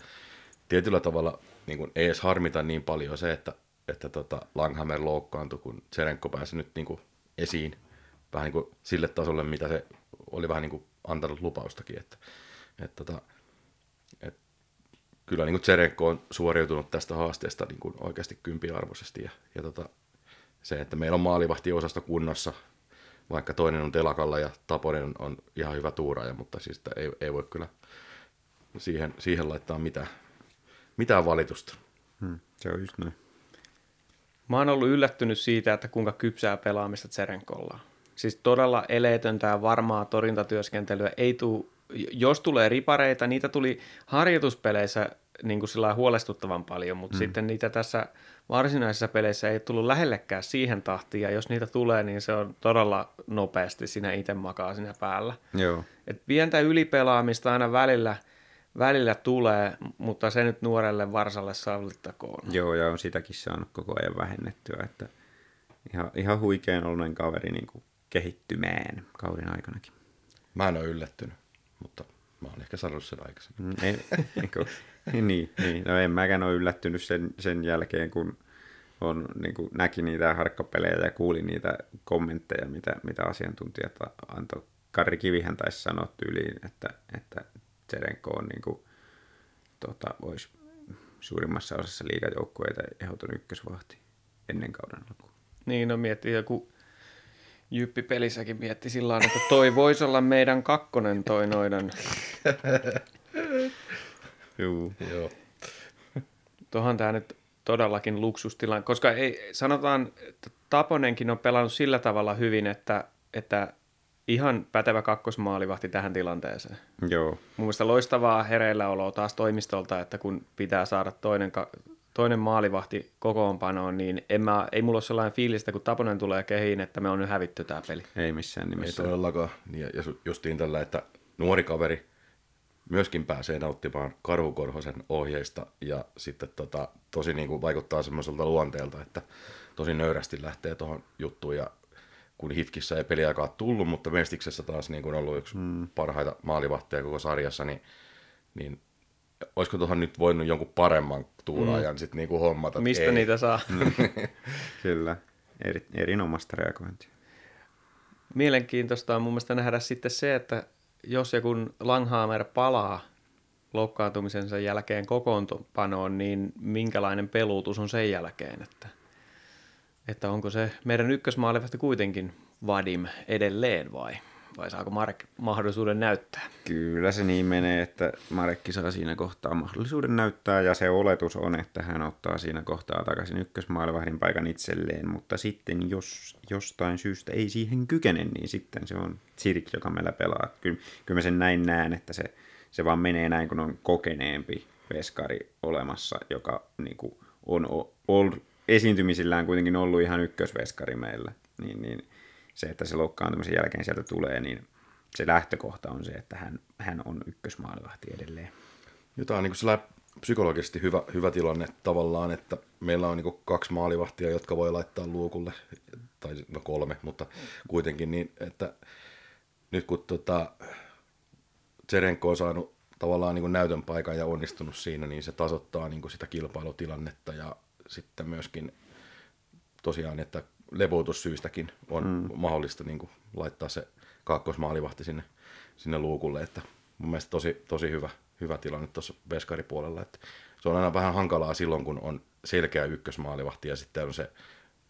tietyllä tavalla niin kun ei edes harmita niin paljon se, että, että tota Langhammer loukkaantui, kun Serenko pääsi nyt niin kuin esiin vähän niin kuin sille tasolle, mitä se oli vähän niin kuin antanut lupaustakin. Että, että tota, et, kyllä niin Serenko on suoriutunut tästä haasteesta niin kuin oikeasti kympiarvoisesti. Ja, ja tota, se, että meillä on maalivahtiosasto kunnossa, vaikka toinen on telakalla ja Taponen on, ihan hyvä tuuraaja, mutta siis ei, ei voi kyllä siihen, siihen laittaa mitään, mitään valitusta. Hmm, se on just näin. Mä oon ollut yllättynyt siitä, että kuinka kypsää pelaamista Tserenkolla on. Siis todella eleetöntä ja varmaa torjuntatyöskentelyä. Ei tuu, jos tulee ripareita, niitä tuli harjoituspeleissä niin kuin sillä huolestuttavan paljon, mutta mm. sitten niitä tässä varsinaisissa peleissä ei tullut lähellekään siihen tahtiin, ja jos niitä tulee, niin se on todella nopeasti siinä itse makaa siinä päällä. Joo. Et pientä ylipelaamista aina välillä, välillä tulee, mutta se nyt nuorelle varsalle sallittakoon. Joo, ja on sitäkin saanut koko ajan vähennettyä, että ihan, ihan huikean oloinen kaveri niin kuin kehittymään kauden aikanakin. Mä en ole yllättynyt, mutta mä oon ehkä sanonut sen aikaisemmin. Mm, Ei, niin, niin, no en mäkään ole yllättynyt sen, sen jälkeen, kun on, niin kuin näki niitä harkkapelejä ja kuuli niitä kommentteja, mitä, mitä asiantuntijat antoi. Karri Kivihän taisi sanoa tyyliin, että, että Tserenko on niin kuin, tota, olisi suurimmassa osassa liigajoukkueita ehdoton ykkösvahti ennen kauden alkuun. Niin, no miettii joku Jyppi-pelissäkin mietti sillä lailla, että toi voisi olla meidän kakkonen toi noiden. Joo. Joo. Tuohan tämä nyt todellakin luksustilanne, koska ei, sanotaan, että Taponenkin on pelannut sillä tavalla hyvin, että, että ihan pätevä kakkosmaalivahti tähän tilanteeseen. Joo. Mun mielestä loistavaa hereilläoloa taas toimistolta, että kun pitää saada toinen, ka- toinen maalivahti kokoonpanoon, niin en mä, ei mulla ole sellainen fiilis, että kun Taponen tulee kehiin, että me on nyt hävitty tämä peli. Ei missään Ei nimessä. todellakaan. Niin, ja justiin tällä, että nuori kaveri myöskin pääsee nauttimaan Karhu Korhosen ohjeista ja sitten tota, tosi niin kuin vaikuttaa semmoiselta luonteelta, että tosi nöyrästi lähtee tuohon juttuun ja kun Hifkissä ei peliaikaa tullut, mutta Mestiksessä taas niin kuin ollut yksi mm. parhaita maalivahteja koko sarjassa, niin, niin olisiko tuohon nyt voinut jonkun paremman tuuraajan mm. sitten niin kuin hommata? Mistä ei. niitä saa? Kyllä. Eri, erinomaista reagointia. Mielenkiintoista on mun mielestä nähdä sitten se, että jos ja kun Langhammer palaa loukkaantumisensa jälkeen kokoonpanoon, niin minkälainen peluutus on sen jälkeen, että, että onko se meidän ykkösmaalivahti kuitenkin Vadim edelleen vai, vai saako Mark mahdollisuuden näyttää? Kyllä se niin menee, että Marekki saa siinä kohtaa mahdollisuuden näyttää ja se oletus on, että hän ottaa siinä kohtaa takaisin ykkösmaalivahdin paikan itselleen, mutta sitten jos jostain syystä ei siihen kykene, niin sitten se on Sirk, joka meillä pelaa. Kyllä, kyllä mä sen näin näen, että se, se vaan menee näin, kun on kokeneempi veskari olemassa, joka niin kuin on o- ollut esiintymisillään kuitenkin ollut ihan ykkösveskari meillä, niin, niin se, että se loukkaantumisen jälkeen sieltä tulee, niin se lähtökohta on se, että hän, hän on ykkösmaalivahti edelleen. Ja tämä on niin kuin psykologisesti hyvä, hyvä tilanne tavallaan, että meillä on niin kaksi maalivahtia, jotka voi laittaa luukulle, tai no kolme, mutta kuitenkin niin, että nyt kun tota, Tserenko on saanut tavallaan niin näytön paikan ja onnistunut siinä, niin se tasoittaa niin sitä kilpailutilannetta ja sitten myöskin tosiaan, että levoitussyystäkin on mm. mahdollista niin kuin laittaa se kakkosmaalivahti sinne, sinne luukulle, että mun mielestä tosi, tosi hyvä, hyvä tilanne tuossa veskaripuolella, että se on aina vähän hankalaa silloin, kun on selkeä ykkösmaalivahti ja sitten on se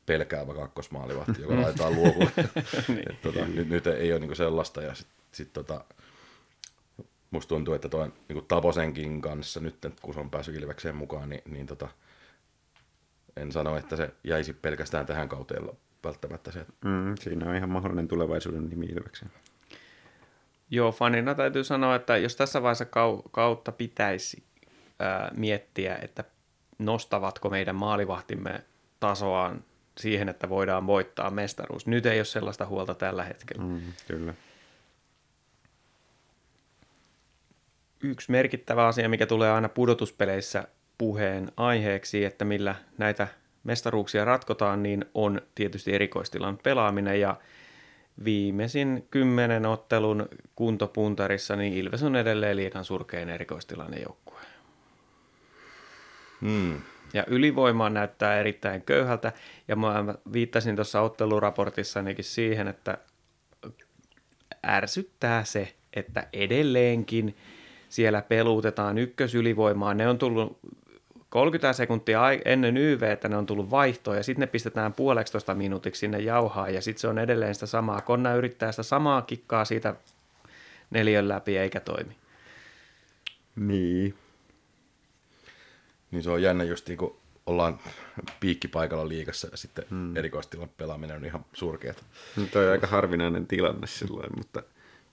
pelkäävä kakkosmaalivahti, joka laitetaan luokulle. niin. tota, nyt, nyt, ei ole niinku sellaista ja sitten sit tota, musta tuntuu, että tuon niinku Taposenkin kanssa nyt, kun se on päässyt Ilvekseen mukaan, niin, niin tota, en sano, että se jäisi pelkästään tähän kauteen välttämättä se. Mm, siinä on ihan mahdollinen tulevaisuuden nimi Ilvekseen. Joo, fanina täytyy sanoa, että jos tässä vaiheessa kautta pitäisi ää, miettiä, että nostavatko meidän maalivahtimme tasoaan siihen, että voidaan voittaa mestaruus. Nyt ei ole sellaista huolta tällä hetkellä. Mm, kyllä. Yksi merkittävä asia, mikä tulee aina pudotuspeleissä puheen aiheeksi, että millä näitä mestaruuksia ratkotaan, niin on tietysti erikoistilan pelaaminen ja viimeisin kymmenen ottelun kuntopuntarissa, niin Ilves on edelleen liikan surkein erikoistilanne joukkue. Hmm. Ja ylivoima näyttää erittäin köyhältä, ja mä viittasin tuossa otteluraportissanikin siihen, että ärsyttää se, että edelleenkin siellä peluutetaan ykkösylivoimaa. Ne on tullut 30 sekuntia ennen YV, että ne on tullut vaihtoon ja sitten ne pistetään puoleksitoista minuutiksi sinne jauhaa ja sitten se on edelleen sitä samaa. Konna yrittää sitä samaa kikkaa siitä neljön läpi eikä toimi. Niin. Niin se on jännä just niin kun ollaan piikkipaikalla liikassa ja sitten hmm. erikoistilan pelaaminen on ihan surkeata. No toi on aika harvinainen tilanne silloin, mutta,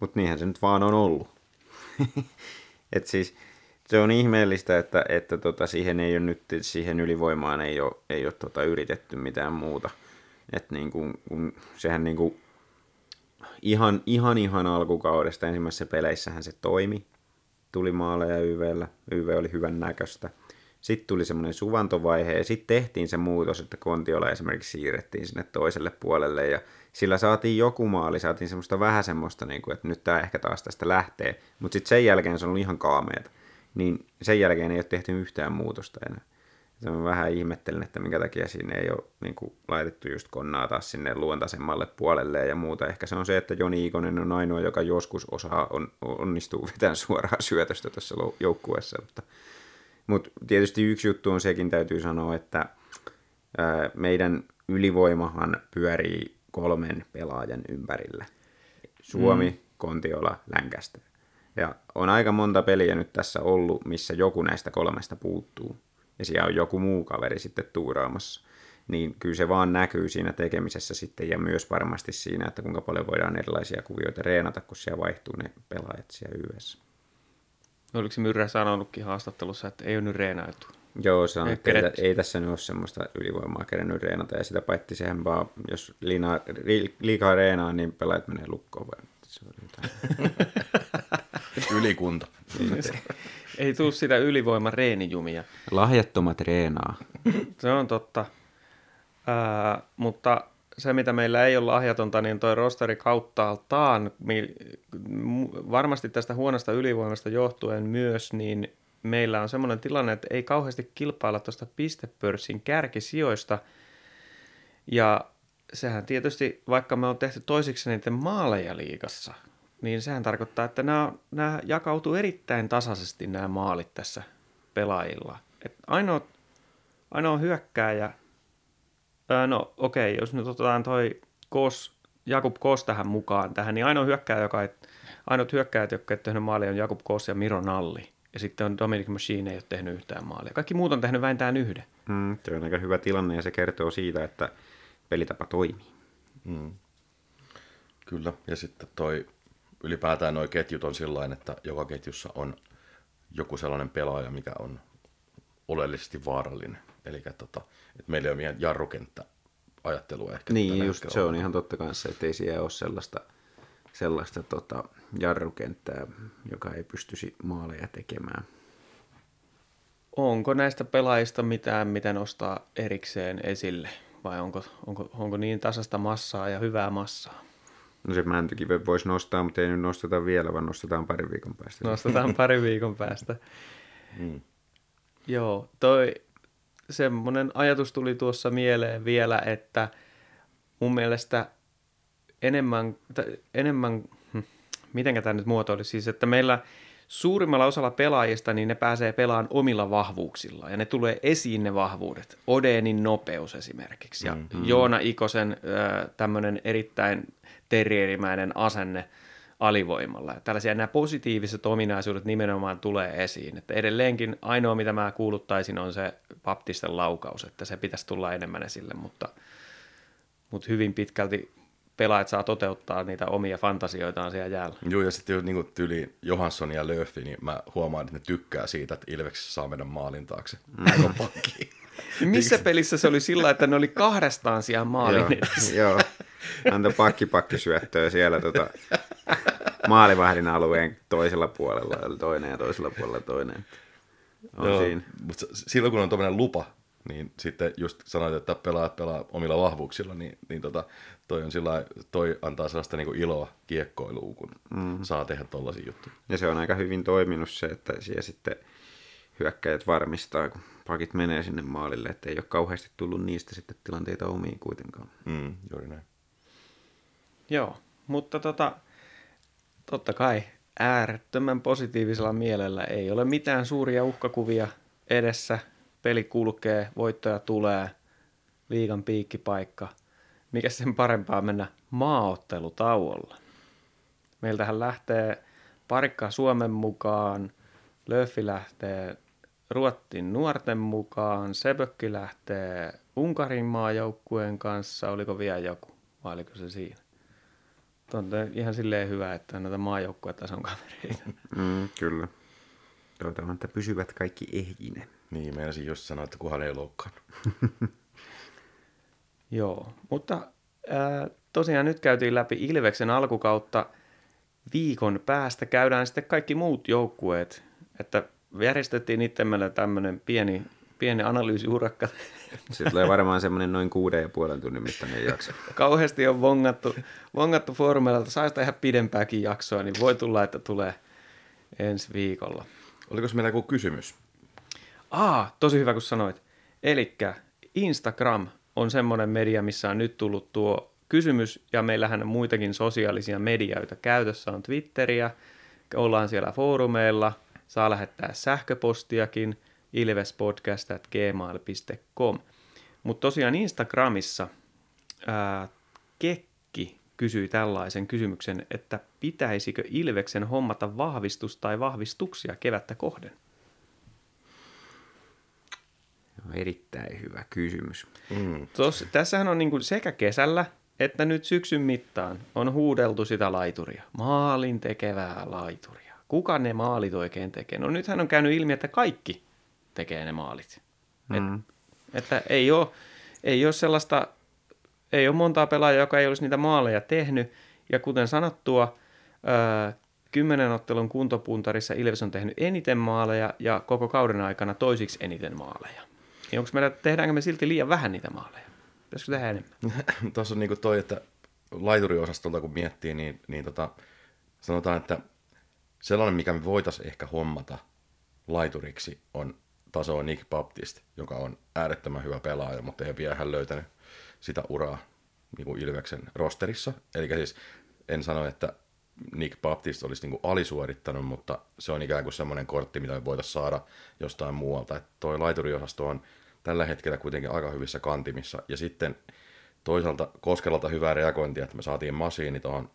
mutta niinhän se nyt vaan on ollut. Et siis se on ihmeellistä, että, että tota, siihen ei ole nyt, siihen ylivoimaan ei ole, ei ole tota, yritetty mitään muuta. Et niin kuin, kun, sehän niin kuin, ihan, ihan ihan alkukaudesta ensimmäisessä peleissähän se toimi. Tuli maaleja YVllä, YV oli hyvän näköistä. Sitten tuli semmoinen suvantovaihe ja sitten tehtiin se muutos, että Kontiola esimerkiksi siirrettiin sinne toiselle puolelle ja sillä saatiin joku maali, saatiin semmoista vähän semmoista, niin kuin, että nyt tämä ehkä taas tästä lähtee, mutta sitten sen jälkeen se on ollut ihan kaameeta. Niin sen jälkeen ei ole tehty yhtään muutosta enää. Ja mä vähän ihmettelen, että minkä takia sinne ei ole niin kuin, laitettu just konnaa taas sinne luontaisemmalle puolelle ja muuta. Ehkä se on se, että Joni Ikonen on ainoa, joka joskus osaa on, onnistuu vetämään suoraan syötöstä tässä joukkueessa. Mutta, mutta tietysti yksi juttu on sekin, täytyy sanoa, että ää, meidän ylivoimahan pyörii kolmen pelaajan ympärillä. Suomi, mm. Kontiola, Länkästä. Ja on aika monta peliä nyt tässä ollut, missä joku näistä kolmesta puuttuu. Ja siellä on joku muu kaveri sitten tuuraamassa. Niin kyllä se vaan näkyy siinä tekemisessä sitten ja myös varmasti siinä, että kuinka paljon voidaan erilaisia kuvioita reenata, kun siellä vaihtuu ne pelaajat siellä yhdessä. Oliko se Myrrä sanonutkin haastattelussa, että ei ole nyt reenailtu? Joo, se on, että ei, ei, tässä nyt ole semmoista ylivoimaa kerennyt reenata, ja sitä paitsi sehän vaan, jos liina, liikaa reenaa, niin pelaajat menee lukkoon vai se oli Ylikunta. ei tule sitä ylivoiman reenijumia. Lahjattomat reenaa. se on totta. Ää, mutta se, mitä meillä ei ole lahjatonta, niin toi rosteri kauttaaltaan, varmasti tästä huonosta ylivoimasta johtuen myös, niin meillä on semmoinen tilanne, että ei kauheasti kilpailla tuosta pistepörssin kärkisijoista. Ja sehän tietysti, vaikka me on tehty toisiksi niiden maaleja liigassa, niin sehän tarkoittaa, että nämä, nämä jakautuu erittäin tasaisesti nämä maalit tässä pelaajilla. Et ainoa, ainoa hyökkääjä, ää, no okei, okay, jos nyt otetaan toi Kos, Jakub Kos tähän mukaan tähän, niin ainoa hyökkääjä, joka ei, ainoat hyökkäjät, jotka ei tehnyt maalia, on Jakub Kos ja Miro Nalli. Ja sitten on Dominic Machine ei ole tehnyt yhtään maalia. Kaikki muut on tehnyt vähintään yhden. Mm, se on aika hyvä tilanne ja se kertoo siitä, että pelitapa toimii. Mm. Kyllä, ja sitten toi ylipäätään nuo ketjut on sillä että joka ketjussa on joku sellainen pelaaja, mikä on oleellisesti vaarallinen. Eli tota, että meillä ei ole meidän jarrukenttä ajattelua ehkä. Niin, just se on ihan totta kanssa, että ei siellä ole sellaista, sellaista tota, jarrukenttää, joka ei pystyisi maaleja tekemään. Onko näistä pelaajista mitään, mitä nostaa erikseen esille? Vai onko, onko, onko niin tasasta massaa ja hyvää massaa? No se mäntykiven voisi nostaa, mutta ei nyt nosteta vielä, vaan nostetaan pari viikon päästä. Nostetaan pari viikon päästä. Mm. Joo, toi semmoinen ajatus tuli tuossa mieleen vielä, että mun mielestä enemmän, enemmän hm, miten tämä nyt muotoilisi, siis että meillä suurimmalla osalla pelaajista niin ne pääsee pelaamaan omilla vahvuuksilla ja ne tulee esiin ne vahvuudet. Odenin nopeus esimerkiksi ja mm-hmm. Joona Ikosen tämmöinen erittäin terrierimäinen asenne alivoimalla. Ja tällaisia nämä positiiviset ominaisuudet nimenomaan tulee esiin. Että edelleenkin ainoa, mitä mä kuuluttaisin, on se baptisten laukaus, että se pitäisi tulla enemmän esille, mutta, mutta hyvin pitkälti pelaajat saa toteuttaa niitä omia fantasioitaan siellä jäällä. Joo, ja sitten niin tyyli Johansson ja Löfi, niin mä huomaan, että ne tykkää siitä, että Ilveksessä saa mennä maalin taakse. Mm. Missä pelissä se oli sillä, että ne oli kahdestaan siellä maalin joo, joo, antoi pakki pakki syöttöä siellä tota, maalivahdin alueen toisella puolella, oli toinen ja toisella puolella toinen. On joo, siinä. Mutta silloin kun on tuommoinen lupa, niin sitten just sanoit, että pelaat pelaa omilla vahvuuksilla, niin, niin tota, toi, on sillä, toi antaa sellaista niin iloa kiekkoiluun, kun mm. saa tehdä tollaisia juttuja. Ja se on aika hyvin toiminut se, että siellä sitten hyökkäjät varmistaa, kun pakit menee sinne maalille, että ei ole kauheasti tullut niistä sitten tilanteita omiin kuitenkaan. Mm, juuri näin. Joo, mutta tota, totta kai äärettömän positiivisella mielellä ei ole mitään suuria uhkakuvia edessä. Peli kulkee, voittoja tulee, liigan piikkipaikka. Mikä sen parempaa mennä maaottelutauolla? Meiltähän lähtee parikka Suomen mukaan, Löffi lähtee Ruottin nuorten mukaan, Sebökki lähtee Unkarin maajoukkueen kanssa, oliko vielä joku, vai oliko se siinä? on ihan silleen hyvä, että näitä maajoukkuetason kavereita. Mm, kyllä. Toivotaan, että pysyvät kaikki ehjine. Niin, meinasin just sanoa, että kuhan ei loukkaannut. Joo, mutta ää, tosiaan nyt käytiin läpi Ilveksen alkukautta. Viikon päästä käydään sitten kaikki muut joukkueet, että järjestettiin itsemme tämmöinen pieni, pieni analyysiurakka. Se tulee varmaan semmoinen noin kuuden ja puolen tunnin mittainen jakso. Kauheasti on vongattu, vongattu foorumeilla, että saisi ihan pidempääkin jaksoa, niin voi tulla, että tulee ensi viikolla. Oliko meillä joku kysymys? Aa, tosi hyvä kun sanoit. Eli Instagram on semmoinen media, missä on nyt tullut tuo kysymys, ja meillähän on muitakin sosiaalisia medioita käytössä, on Twitteriä, ollaan siellä foorumeilla, saa lähettää sähköpostiakin, ilvespodcast.gmail.com. Mutta tosiaan Instagramissa ää, Kekki kysyi tällaisen kysymyksen, että pitäisikö Ilveksen hommata vahvistus tai vahvistuksia kevättä kohden? Erittäin hyvä kysymys. Mm. Tos, tässähän on niin sekä kesällä että nyt syksyn mittaan on huudeltu sitä laituria. Maalin tekevää laituria. Kuka ne maalit oikein tekee? No nythän on käynyt ilmi, että kaikki tekee ne maalit. Mm. Et, että ei ole, ei ole sellaista, ei ole montaa pelaajaa, joka ei olisi niitä maaleja tehnyt. Ja kuten sanottua, ää, kymmenen ottelun kuntopuntarissa Ilves on tehnyt eniten maaleja ja koko kauden aikana toisiksi eniten maaleja. Niin onko meillä, tehdäänkö me silti liian vähän niitä maaleja? Pitäisikö tehdä enemmän? Tuossa on niin toi, että laituriosastolta kun miettii, niin, niin tota, sanotaan, että sellainen, mikä me voitaisiin ehkä hommata laituriksi, on taso Nick Baptist, joka on äärettömän hyvä pelaaja, mutta ei vielä hän löytänyt sitä uraa niin kuin Ilveksen rosterissa. Eli siis en sano, että Nick Baptist olisi niin kuin alisuorittanut, mutta se on ikään kuin semmoinen kortti, mitä me voitaisiin saada jostain muualta. Että toi laituriosasto on tällä hetkellä kuitenkin aika hyvissä kantimissa. Ja sitten toisaalta Koskelalta hyvää reagointia, että me saatiin masiini tuohon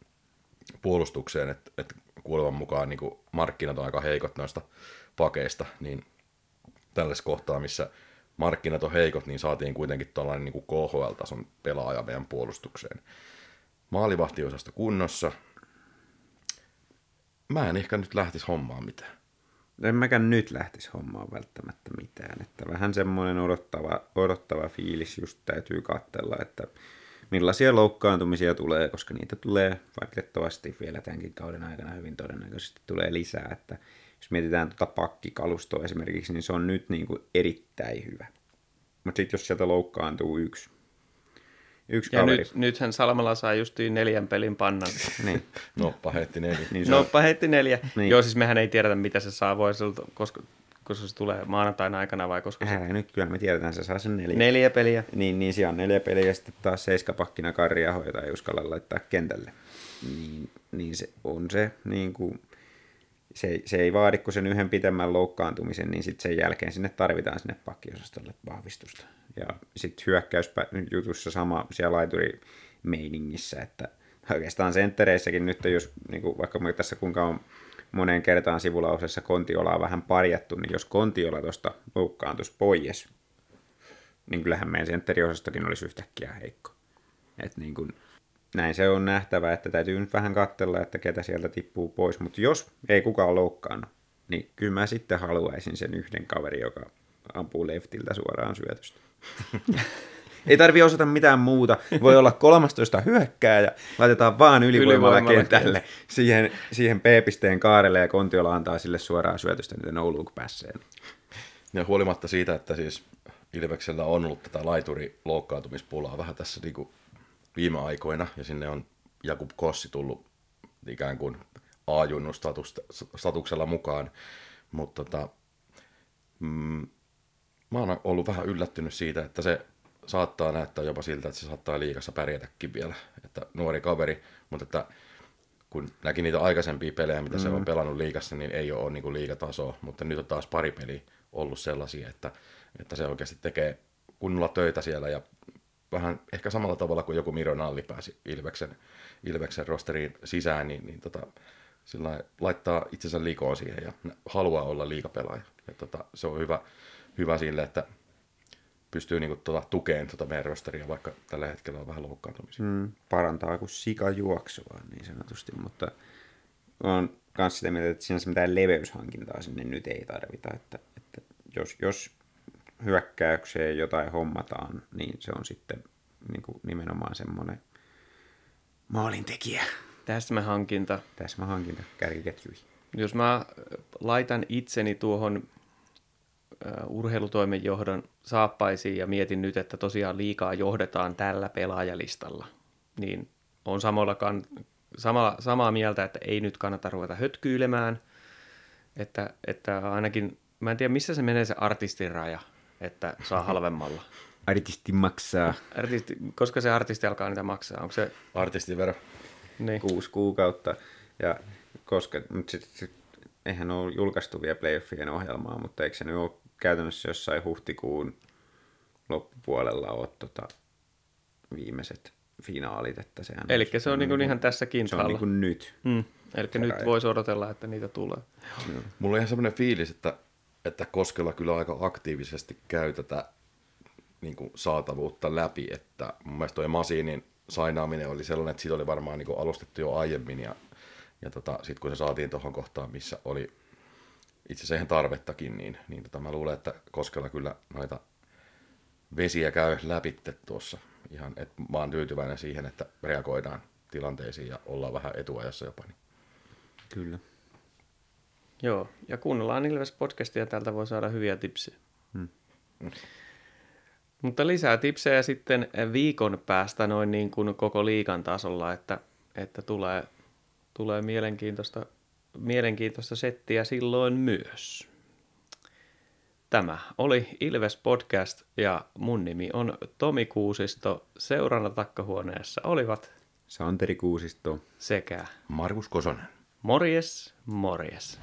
puolustukseen, että, että kuulevan mukaan niin kuin markkinat on aika heikot noista pakeista, niin tällaisessa kohtaa, missä markkinat on heikot, niin saatiin kuitenkin tällainen niin KHL-tason pelaaja meidän puolustukseen. Maalivahtiosasto kunnossa. Mä en ehkä nyt lähtisi hommaan mitään. En mäkään nyt lähtisi hommaan välttämättä mitään. Että vähän semmoinen odottava, odottava fiilis just täytyy katsella, että millaisia loukkaantumisia tulee, koska niitä tulee valitettavasti vielä tämänkin kauden aikana hyvin todennäköisesti tulee lisää, että jos mietitään tuota pakkikalustoa esimerkiksi, niin se on nyt niin kuin erittäin hyvä. Mutta sitten jos sieltä loukkaantuu yksi, Yksi Ja kaveri. nyt, nythän Salmela sai justiin neljän pelin pannan. Niin, Noppa heitti neljä. niin se Noppa heitti neljä. Niin. Joo, siis mehän ei tiedetä, mitä se saa voisilta, koska, koska se tulee maanantaina aikana vai koska se... älä nyt kyllä me tiedetään, se saa sen neljä. Neljä peliä. Niin, niin siellä on neljä peliä ja sitten taas seiskapakkina Karri Aho, jota ei uskalla laittaa kentälle. Niin, niin se on se, niin kuin, se, se ei vaadi kuin sen yhden pitemmän loukkaantumisen, niin sitten sen jälkeen sinne tarvitaan sinne pakkiosastolle vahvistusta. Ja sitten hyökkäysjutussa sama siellä laituri meiningissä, että oikeastaan senttereissäkin nyt, jos niin kuin vaikka me tässä kuinka on moneen kertaan sivulausessa Kontiolaa vähän parjattu, niin jos Kontiola tuosta loukkaantuisi pois, niin kyllähän meidän sentteriosastokin olisi yhtäkkiä heikko. Et niin kun, näin se on nähtävä, että täytyy nyt vähän katsella, että ketä sieltä tippuu pois. Mutta jos ei kukaan loukkaannut, niin kyllä mä sitten haluaisin sen yhden kaveri, joka ampuu leftiltä suoraan syötöstä. ei tarvi osata mitään muuta. Voi olla 13 hyökkää ja laitetaan vaan ylivoimalla kentälle siihen, siihen P-pisteen kaarelle ja Kontiola antaa sille suoraan syötöstä niitä no look passeen. Ja huolimatta siitä, että siis Ilveksellä on ollut tätä laituri loukkaantumispulaa vähän tässä niin kuin viime aikoina, ja sinne on Jakub Kossi tullut ikään kuin A-junnun status- statuksella mukaan, mutta tota, mm, mä oon ollut vähän yllättynyt siitä, että se saattaa näyttää jopa siltä, että se saattaa liikassa pärjätäkin vielä, että nuori kaveri, mutta että kun näki niitä aikaisempia pelejä, mitä mm. se on pelannut liigassa, niin ei ole niin kuin liigatasoa, mutta nyt on taas pari peliä ollut sellaisia, että, että se oikeasti tekee kunnolla töitä siellä ja vähän ehkä samalla tavalla kuin joku Miro Nalli pääsi Ilveksen, Ilveksen rosteriin sisään, niin, niin tota, sillä laittaa itsensä likoon siihen ja haluaa olla liikapelaaja. Ja tota, se on hyvä, hyvä sille, että pystyy niinku tota, tukeen tota meidän rosteria, vaikka tällä hetkellä on vähän loukkaantumisia. mm, parantaa kuin sika juoksua niin sanotusti, mutta on myös sitä mieltä, että sinänsä mitään leveyshankintaa sinne nyt ei tarvita, että, että jos, jos hyökkäykseen jotain hommataan, niin se on sitten niin kuin nimenomaan semmoinen maalintekijä, Täsmähankinta. täsmähankinta kärkiketjuihin. Jos mä laitan itseni tuohon äh, urheilutoimenjohdon saappaisiin ja mietin nyt, että tosiaan liikaa johdetaan tällä pelaajalistalla, niin on samalla kan, samalla, samaa mieltä, että ei nyt kannata ruveta hötkyilemään, että, että ainakin, mä en tiedä missä se menee se artistin raja, että saa halvemmalla. Artisti maksaa Artisti, koska se artisti alkaa niitä maksaa? Onko se... Artistivero. Niin. kuusi kuukautta, ja koska, mutta sit, sit, eihän ole julkaistu vielä playoffien ohjelmaa, mutta eikö se nyt ole käytännössä jossain huhtikuun loppupuolella ole tota, viimeiset finaalit, että sehän Eli se on niinku niinku- ihan tässä Se on niin kuin nyt. Mm. Eli nyt voisi odotella, että niitä tulee. Mulla on ihan semmoinen fiilis, että, että Koskela kyllä aika aktiivisesti käy tätä niin kuin saatavuutta läpi, että mun mielestä toi Masinin sainaaminen oli sellainen, että siitä oli varmaan niin kuin alustettu jo aiemmin ja, ja tota, sitten kun se saatiin tuohon kohtaan, missä oli itse asiassa tarvettakin, niin, niin tota, mä luulen, että Koskela kyllä noita vesiä käy läpi tuossa ihan, että mä oon tyytyväinen siihen, että reagoidaan tilanteisiin ja ollaan vähän etuajassa jopa. Niin. Kyllä. Joo, ja kuunnellaan Ilves podcastia, täältä voi saada hyviä tipsejä. Hmm. Mutta lisää tipsejä sitten viikon päästä noin niin kuin koko liikan tasolla, että, että tulee, tulee mielenkiintoista, mielenkiintoista settiä silloin myös. Tämä oli Ilves Podcast ja mun nimi on Tomi Kuusisto. Seurana takkahuoneessa olivat Santeri Kuusisto. sekä Markus Kosonen. Morjes, morjes.